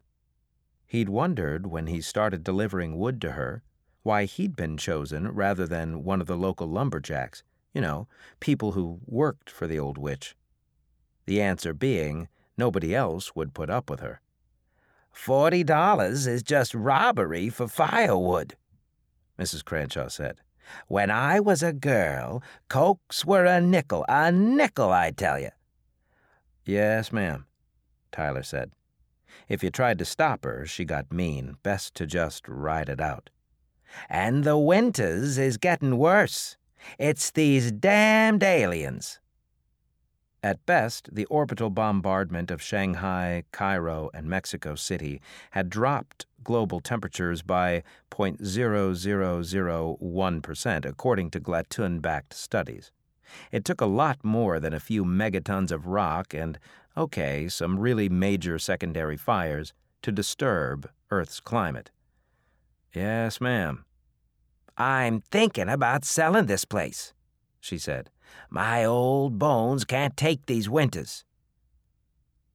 He'd wondered when he started delivering wood to her why he'd been chosen rather than one of the local lumberjacks, you know, people who worked for the old witch. The answer being nobody else would put up with her. Forty dollars is just robbery for firewood, Mrs. Cranshaw said. When I was a girl, cokes were a nickel, a nickel, I tell you. Yes, ma'am, Tyler said. If you tried to stop her, she got mean. Best to just ride it out. And the winters is getting worse. It's these damned aliens. At best, the orbital bombardment of Shanghai, Cairo, and Mexico City had dropped global temperatures by 0.0001%, according to Glatun backed studies. It took a lot more than a few megatons of rock and, okay, some really major secondary fires to disturb Earth's climate. Yes, ma'am. I'm thinking about selling this place, she said. My old bones can't take these winters.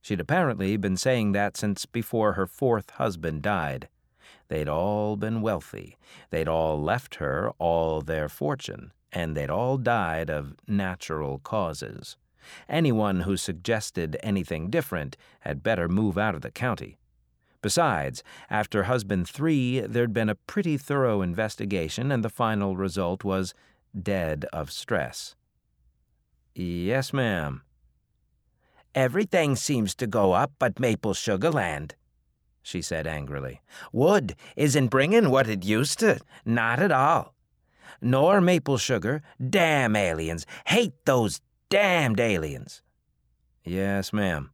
She'd apparently been saying that since before her fourth husband died. They'd all been wealthy. They'd all left her all their fortune, and they'd all died of natural causes. Anyone who suggested anything different had better move out of the county. Besides, after husband three, there'd been a pretty thorough investigation, and the final result was dead of stress. Yes, ma'am. Everything seems to go up but Maple Sugar Land, she said angrily. Wood isn't bringing what it used to, not at all. Nor maple sugar. Damn aliens. Hate those damned aliens. Yes, ma'am,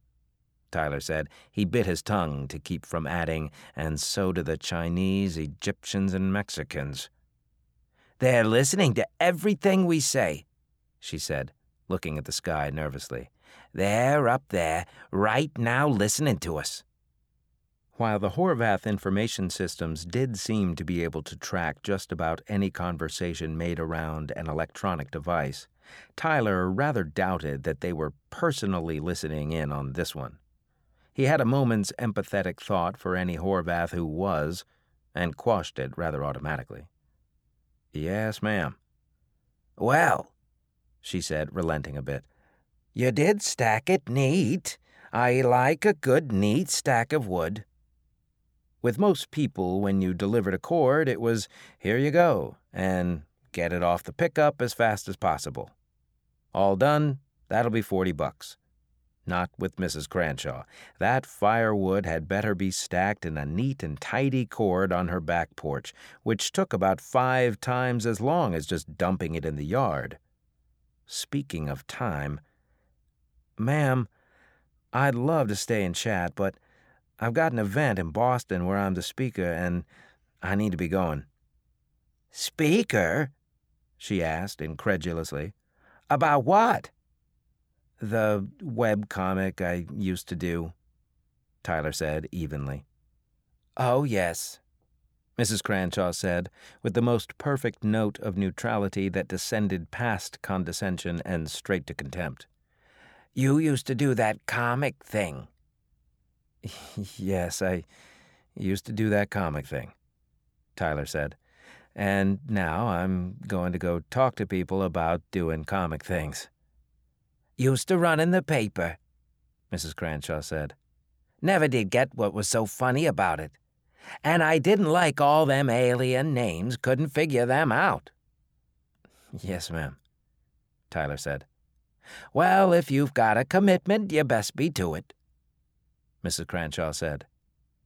Tyler said. He bit his tongue to keep from adding, and so do the Chinese, Egyptians, and Mexicans. They're listening to everything we say, she said, looking at the sky nervously. They're up there, right now, listening to us. While the Horvath information systems did seem to be able to track just about any conversation made around an electronic device, Tyler rather doubted that they were personally listening in on this one. He had a moment's empathetic thought for any Horvath who was, and quashed it rather automatically. Yes, ma'am. Well, she said, relenting a bit, you did stack it neat. I like a good, neat stack of wood. With most people, when you delivered a cord, it was, here you go, and get it off the pickup as fast as possible. All done, that'll be 40 bucks. Not with Mrs. Cranshaw. That firewood had better be stacked in a neat and tidy cord on her back porch, which took about five times as long as just dumping it in the yard. Speaking of time, ma'am, I'd love to stay and chat, but I've got an event in Boston where I'm the speaker, and I need to be going. Speaker? she asked incredulously. About what? The web comic I used to do, Tyler said evenly. Oh, yes, Mrs. Cranshaw said, with the most perfect note of neutrality that descended past condescension and straight to contempt. You used to do that comic thing. [laughs] yes, I used to do that comic thing, Tyler said. And now I'm going to go talk to people about doing comic things. Used to run in the paper, Mrs. Cranshaw said. Never did get what was so funny about it. And I didn't like all them alien names, couldn't figure them out. Yes, ma'am, Tyler said. Well, if you've got a commitment, you best be to it, Mrs. Cranshaw said.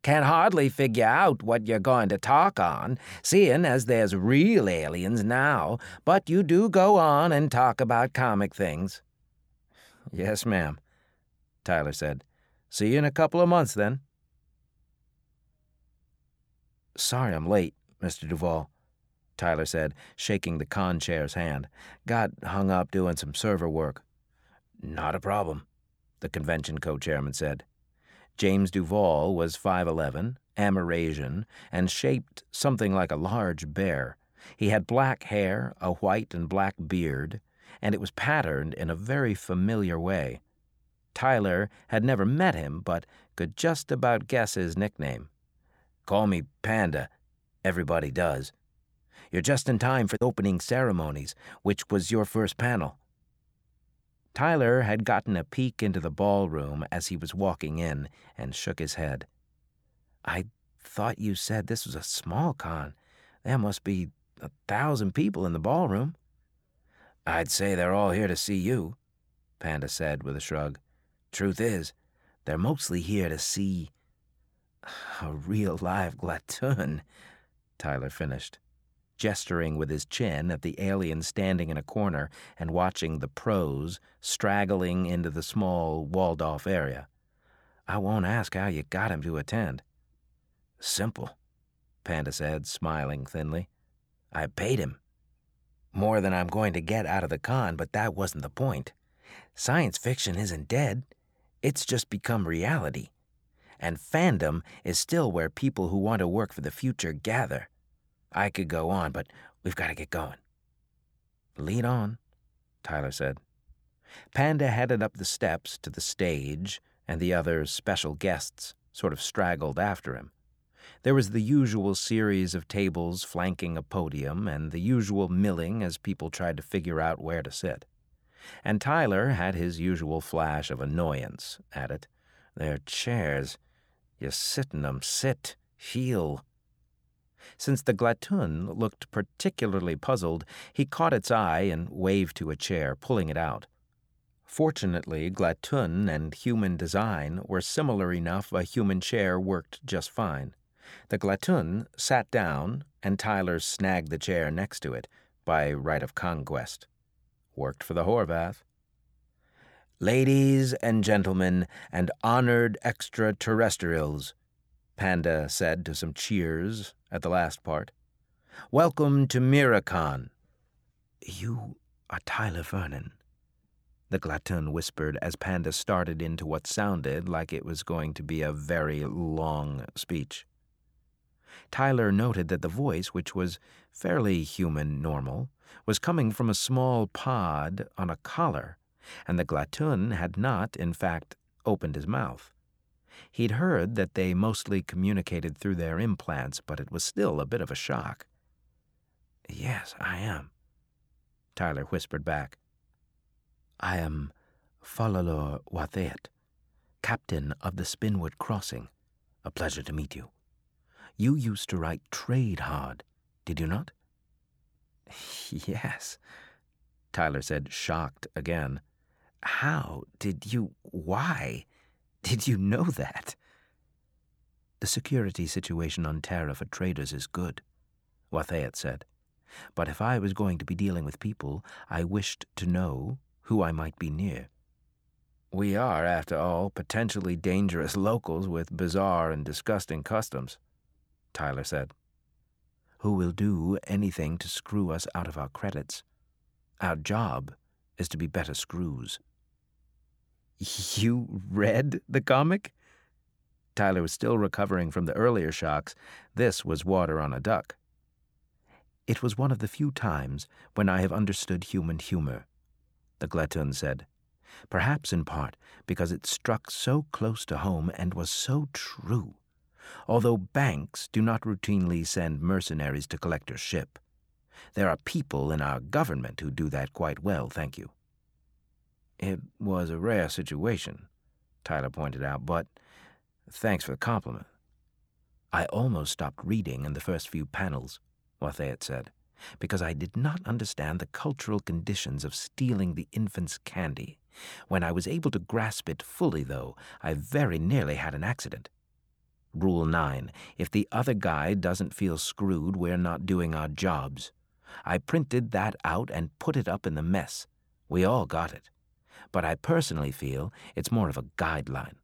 Can hardly figure out what you're going to talk on, seeing as there's real aliens now, but you do go on and talk about comic things. Yes, ma'am, Tyler said. See you in a couple of months, then. Sorry I'm late, Mr. Duval, Tyler said, shaking the con chair's hand. Got hung up doing some server work. Not a problem, the convention co chairman said. James Duval was 5'11, Amerasian, and shaped something like a large bear. He had black hair, a white and black beard, and it was patterned in a very familiar way. Tyler had never met him, but could just about guess his nickname. Call me Panda. Everybody does. You're just in time for the opening ceremonies, which was your first panel. Tyler had gotten a peek into the ballroom as he was walking in and shook his head. I thought you said this was a small con. There must be a thousand people in the ballroom. I'd say they're all here to see you, Panda said with a shrug. Truth is, they're mostly here to see a real live Glatun, Tyler finished, gesturing with his chin at the alien standing in a corner and watching the pros straggling into the small, walled off area. I won't ask how you got him to attend. Simple, Panda said, smiling thinly. I paid him. More than I'm going to get out of the con, but that wasn't the point. Science fiction isn't dead, it's just become reality. And fandom is still where people who want to work for the future gather. I could go on, but We've got to get going. Lead on, Tyler said. Panda headed up the steps to the stage, and the other special guests sort of straggled after him. There was the usual series of tables flanking a podium, and the usual milling as people tried to figure out where to sit. And Tyler had his usual flash of annoyance at it. Their chairs. You sit in 'em, sit, heel. Since the Glatun looked particularly puzzled, he caught its eye and waved to a chair, pulling it out. Fortunately, Glatun and human design were similar enough a human chair worked just fine. The Glatun sat down, and Tyler snagged the chair next to it, by right of conquest. Worked for the Horvath. Ladies and gentlemen, and honored extraterrestrials, Panda said to some cheers at the last part. Welcome to Miracon. You are Tyler Vernon, the Glatun whispered as Panda started into what sounded like it was going to be a very long speech. Tyler noted that the voice, which was fairly human normal, was coming from a small pod on a collar, and the Glatun had not, in fact, opened his mouth. He'd heard that they mostly communicated through their implants, but it was still a bit of a shock. Yes, I am, Tyler whispered back. I am Falalor Wathet, captain of the Spinwood Crossing. A pleasure to meet you. You used to write trade hard, did you not? [laughs] Yes, Tyler said, shocked again. How did you. Why did you know that? The security situation on Terra for traders is good, Wathet said. But if I was going to be dealing with people, I wished to know who I might be near. We are, after all, potentially dangerous [laughs] locals with bizarre and disgusting customs. Tyler said. Who will do anything to screw us out of our credits? Our job is to be better screws. You read the comic? Tyler was still recovering from the earlier shocks. This was water on a duck. It was one of the few times when I have understood human humor, the Glattun said. Perhaps in part because it struck so close to home and was so true although banks do not routinely send mercenaries to collect your ship. There are people in our government who do that quite well, thank you. It was a rare situation, Tyler pointed out, but thanks for the compliment. I almost stopped reading in the first few panels, Wathet said, because I did not understand the cultural conditions of stealing the infant's candy. When I was able to grasp it fully, though, I very nearly had an accident. Rule 9. If the other guy doesn't feel screwed, we're not doing our jobs. I printed that out and put it up in the mess. We all got it. But I personally feel it's more of a guideline.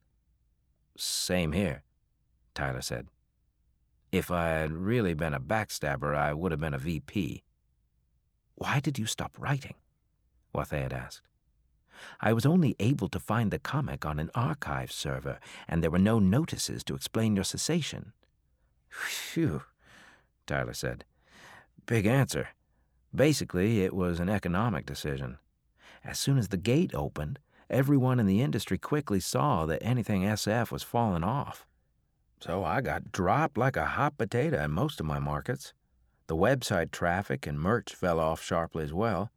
Same here, Tyler said. If I had really been a backstabber, I would have been a VP. Why did you stop writing? Wathet asked. I was only able to find the comic on an archive server, and there were no notices to explain your cessation. Phew, Tyler said. Big answer. Basically, it was an economic decision. As soon as the gate opened, everyone in the industry quickly saw that anything SF was falling off. So I got dropped like a hot potato in most of my markets. The website traffic and merch fell off sharply as well.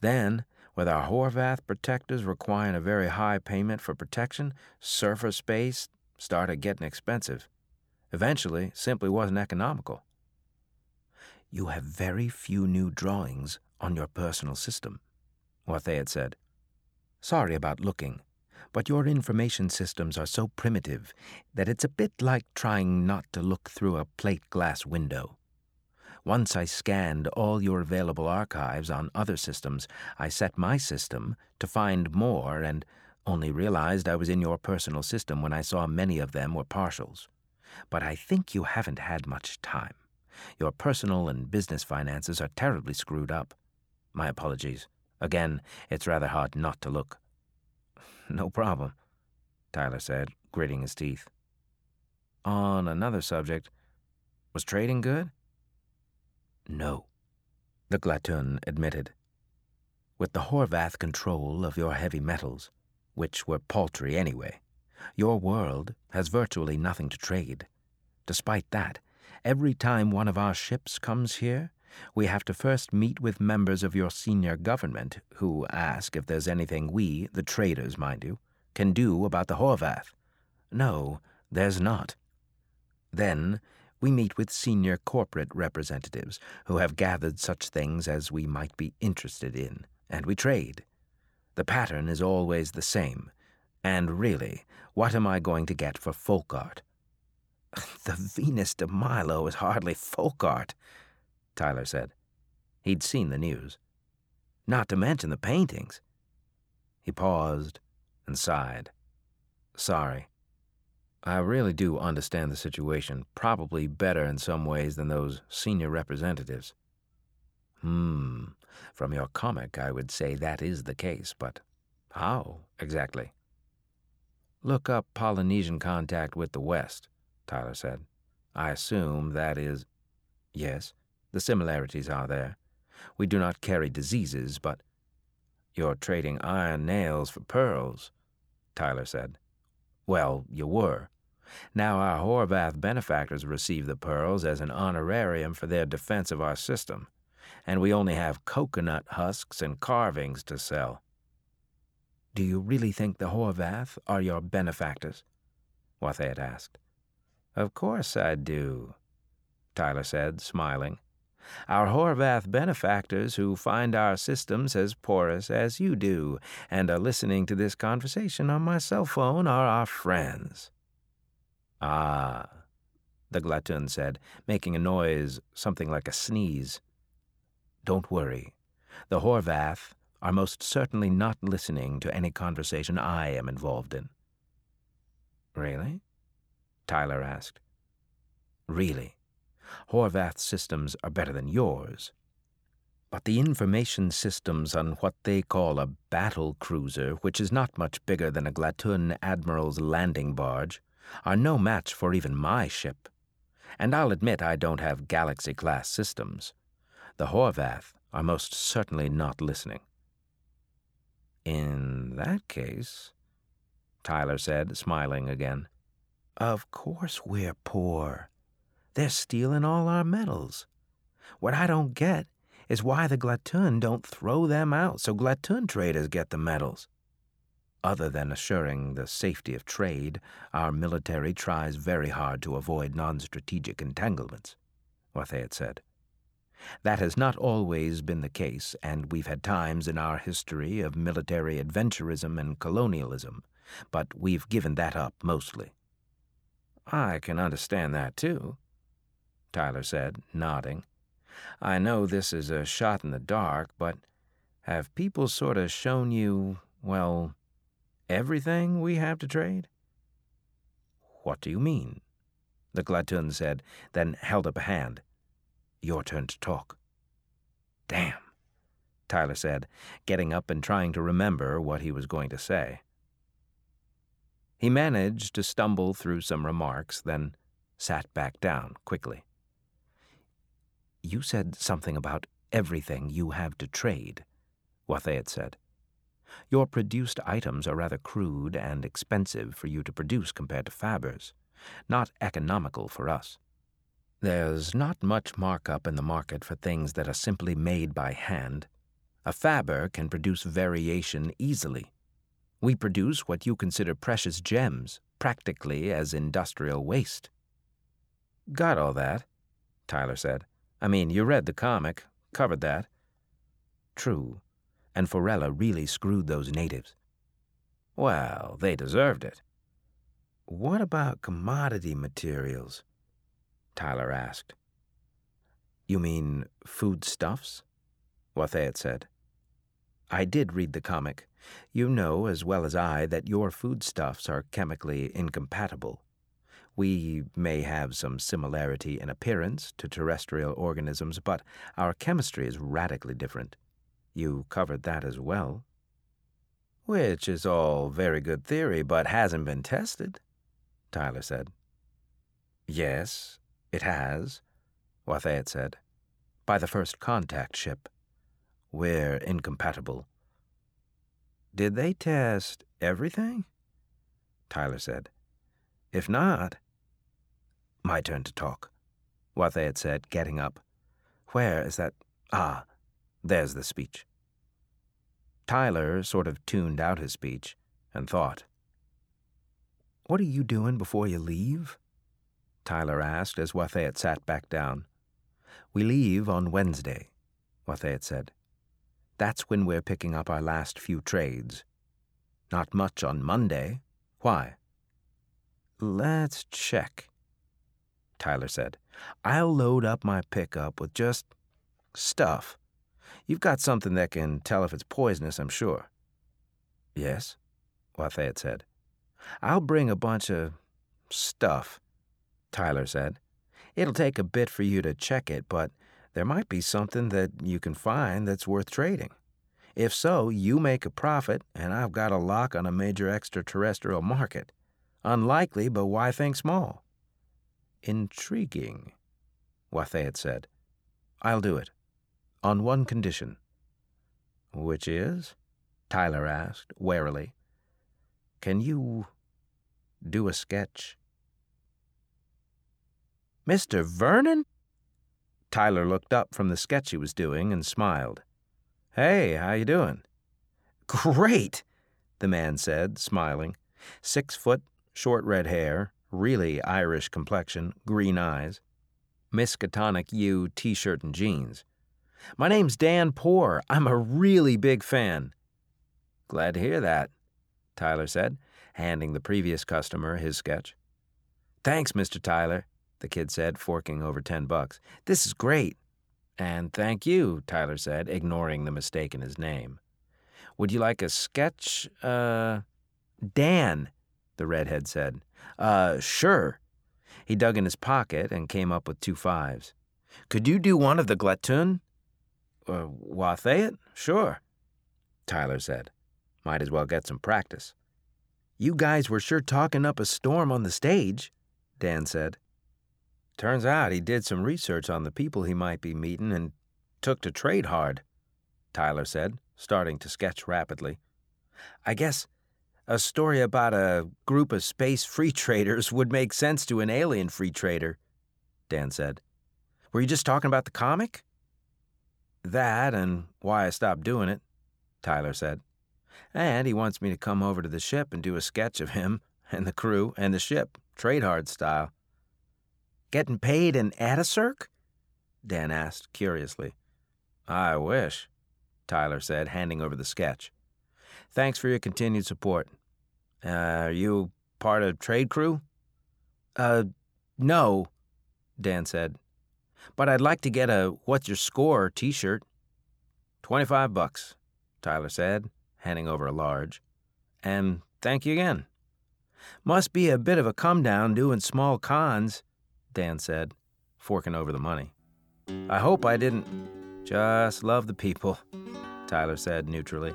Then with our Horvath protectors requiring a very high payment for protection, surface space started getting expensive. Eventually, simply wasn't economical. You have very few new drawings on your personal system, Wathet had said. Sorry about looking, but your information systems are so primitive that it's a bit like trying not to look through a plate glass window. Once I scanned all your available archives on other systems, I set my system to find more and only realized I was in your personal system when I saw many of them were partials. But I think you haven't had much time. Your personal and business finances are terribly screwed up. My apologies. Again, it's rather hard not to look. [laughs] No problem, Tyler said, gritting his teeth. On another subject, was trading good? No, the Glatun admitted. With the Horvath control of your heavy metals, which were paltry anyway, your world has virtually nothing to trade. Despite that, every time one of our ships comes here, we have to first meet with members of your senior government who ask if there's anything we, the traders, mind you, can do about the Horvath. No, there's not. Then we meet with senior corporate representatives who have gathered such things as we might be interested in, and we trade. The pattern is always the same. And really, what am I going to get for folk art? [laughs] The Venus de Milo is hardly folk art, Tyler said. He'd seen the news. Not to mention the paintings. He paused and sighed. Sorry. I really do understand the situation, probably better in some ways than those senior representatives. Hmm. From your comic, I would say that is the case, but how exactly? Look up Polynesian contact with the West, Tyler said. I assume that is. Yes, the similarities are there. We do not carry diseases, but. You're trading iron nails for pearls, Tyler said. Well, you were. Now our Horvath benefactors receive the pearls as an honorarium for their defense of our system, and we only have coconut husks and carvings to sell. Do you really think the Horvath are your benefactors? Wathet asked. Of course I do, Tyler said, smiling. Our Horvath benefactors who find our systems as porous as you do and are listening to this conversation on my cell phone are our friends. Ah, the Glatun said, making a noise something like a sneeze. Don't worry. The Horvath are most certainly not listening to any conversation I am involved in. Really? Tyler asked. Really. Horvath's systems are better than yours. But the information systems on what they call a battle cruiser, which is not much bigger than a Glatun admiral's landing barge, are no match for even my ship. And I'll admit I don't have Galaxy class systems. The Horvath are most certainly not listening. In that case, Tyler said, smiling again, of course we're poor. They're stealing all our metals. What I don't get is why the Glatun don't throw them out so Glatun traders get the metals. Other than assuring the safety of trade, our military tries very hard to avoid non strategic entanglements, Wathet said. That has not always been the case, and we've had times in our history of military adventurism and colonialism, but we've given that up mostly. I can understand that, too, Tyler said, nodding. I know this is a shot in the dark, but have people sort of shown you, well, everything we have to trade? What do you mean? The Glatun said, then held up a hand. Your turn to talk. Damn, Tyler said, getting up and trying to remember what he was going to say. He managed to stumble through some remarks, then sat back down quickly. You said something about everything you have to trade, Wathet said. Your produced items are rather crude and expensive for you to produce compared to fabbers, not economical for us. There's not much markup in the market for things that are simply made by hand. A Faber can produce variation easily. We produce what you consider precious gems, practically as industrial waste. Got all that, Tyler said. I mean, you read the comic, covered that. True, and Forella really screwed those natives. Well, they deserved it. What about commodity materials? Tyler asked. You mean foodstuffs? Wathet said. I did read the comic. You know as well as I that your foodstuffs are chemically incompatible. We may have some similarity in appearance to terrestrial organisms, but our chemistry is radically different. You covered that as well. Which is all very good theory, but hasn't been tested, Tyler said. Yes, it has, Wathet said. by the first contact ship. We're incompatible. Did they test everything? Tyler said. If not, my turn to talk, Wathay had said, getting up. Where is that? Ah, there's the speech. Tyler sort of tuned out his speech and thought. What are you doing before you leave? Tyler asked as Wathay sat back down. We leave on Wednesday, Wathay said. That's when we're picking up our last few trades. Not much on Monday. Why? Let's check, Tyler said. I'll load up my pickup with just stuff. You've got something that can tell if it's poisonous, I'm sure. Yes, had said. I'll bring a bunch of stuff, Tyler said. It'll take a bit for you to check it, but there might be something that you can find that's worth trading. If so, you make a profit, and I've got a lock on a major extraterrestrial market. Unlikely, but why think small? Intriguing, Wathay had said. I'll do it. On one condition. Which is? Tyler asked, warily. Can you do a sketch? Mr. Vernon? Tyler looked up from the sketch he was doing and smiled. Hey, how you doing? Great, the man said, smiling. Six foot, short red hair, really Irish complexion, green eyes. Miskatonic U t shirt and jeans. My name's Dan Poor. I'm a really big fan. Glad to hear that, Tyler said, handing the previous customer his sketch. Thanks, Mr. Tyler, the kid said, forking over ten bucks. This is great. And thank you, Tyler said, ignoring the mistake in his name. Would you like a sketch? Uh, Dan, the redhead said. Uh, sure. He dug in his pocket and came up with two fives. Could you do one of the Glatun? Uh, Wathayat? Sure, Tyler said. Might as well get some practice. You guys were sure talking up a storm on the stage, Dan said. Turns out he did some research on the people he might be meeting and took to trade hard, Tyler said, starting to sketch rapidly. I guess a story about a group of space free [laughs] traders would make sense to an alien free trader, Dan said. Were you just talking about the comic? That and why I stopped doing it, Tyler said. And he wants me to come over to the ship and do a sketch of him [laughs] and the crew and the ship, trade hard style. Getting paid in Atacirc? Dan asked curiously. I wish, Tyler said, handing over the sketch. Thanks for your continued support. Uh, are you part of trade crew? Uh, no, Dan said. But I'd like to get a What's Your Score t shirt. Twenty-five bucks, Tyler said, handing over a large. And thank you again. Must be a bit of a come down doing small cons, Dan said, forking over the money. I hope I didn't. Just love the people, Tyler said neutrally.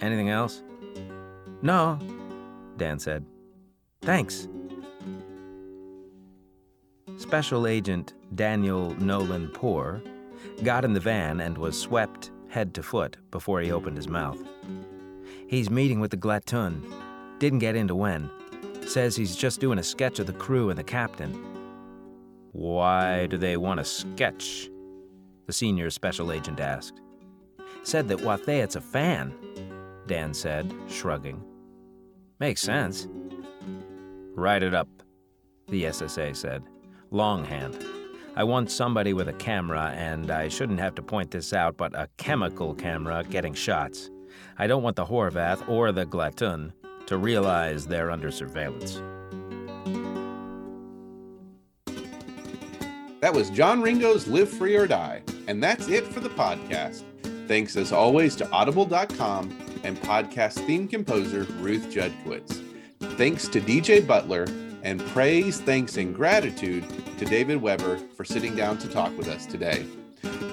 Anything else? No, Dan said. Thanks. Special Agent Daniel Nolan Poor got in the van and was swept head to foot before he opened his mouth. He's meeting with the Glatun. Didn't get into when. Says he's just doing a sketch of the crew and the captain. Why do they want a sketch? The senior special agent asked. Said that Wathayat's a fan, Dan said, shrugging. Makes sense. Write it up, the SSA said. Longhand. I want somebody with a camera, and I shouldn't have to point this out, but a chemical camera getting shots. I don't want the Horvath or the Glatun to realize they're under surveillance. That was John Ringo's Live Free or Die. And that's it for the podcast. Thanks as always to audible.com and podcast theme composer Ruth Judkowitz. Thanks to DJ Butler and praise, thanks, and gratitude to David Weber for sitting down to talk with us today.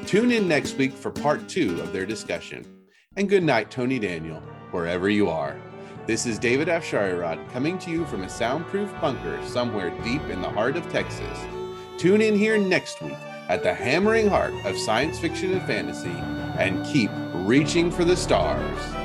Tune in next week for part two of their discussion. And good night, Tony Daniel, wherever you are. This is David F. Afsharirad coming to you from a soundproof bunker somewhere deep in the heart of Texas. Tune in here next week at the hammering heart of science fiction and fantasy and keep reaching for the stars.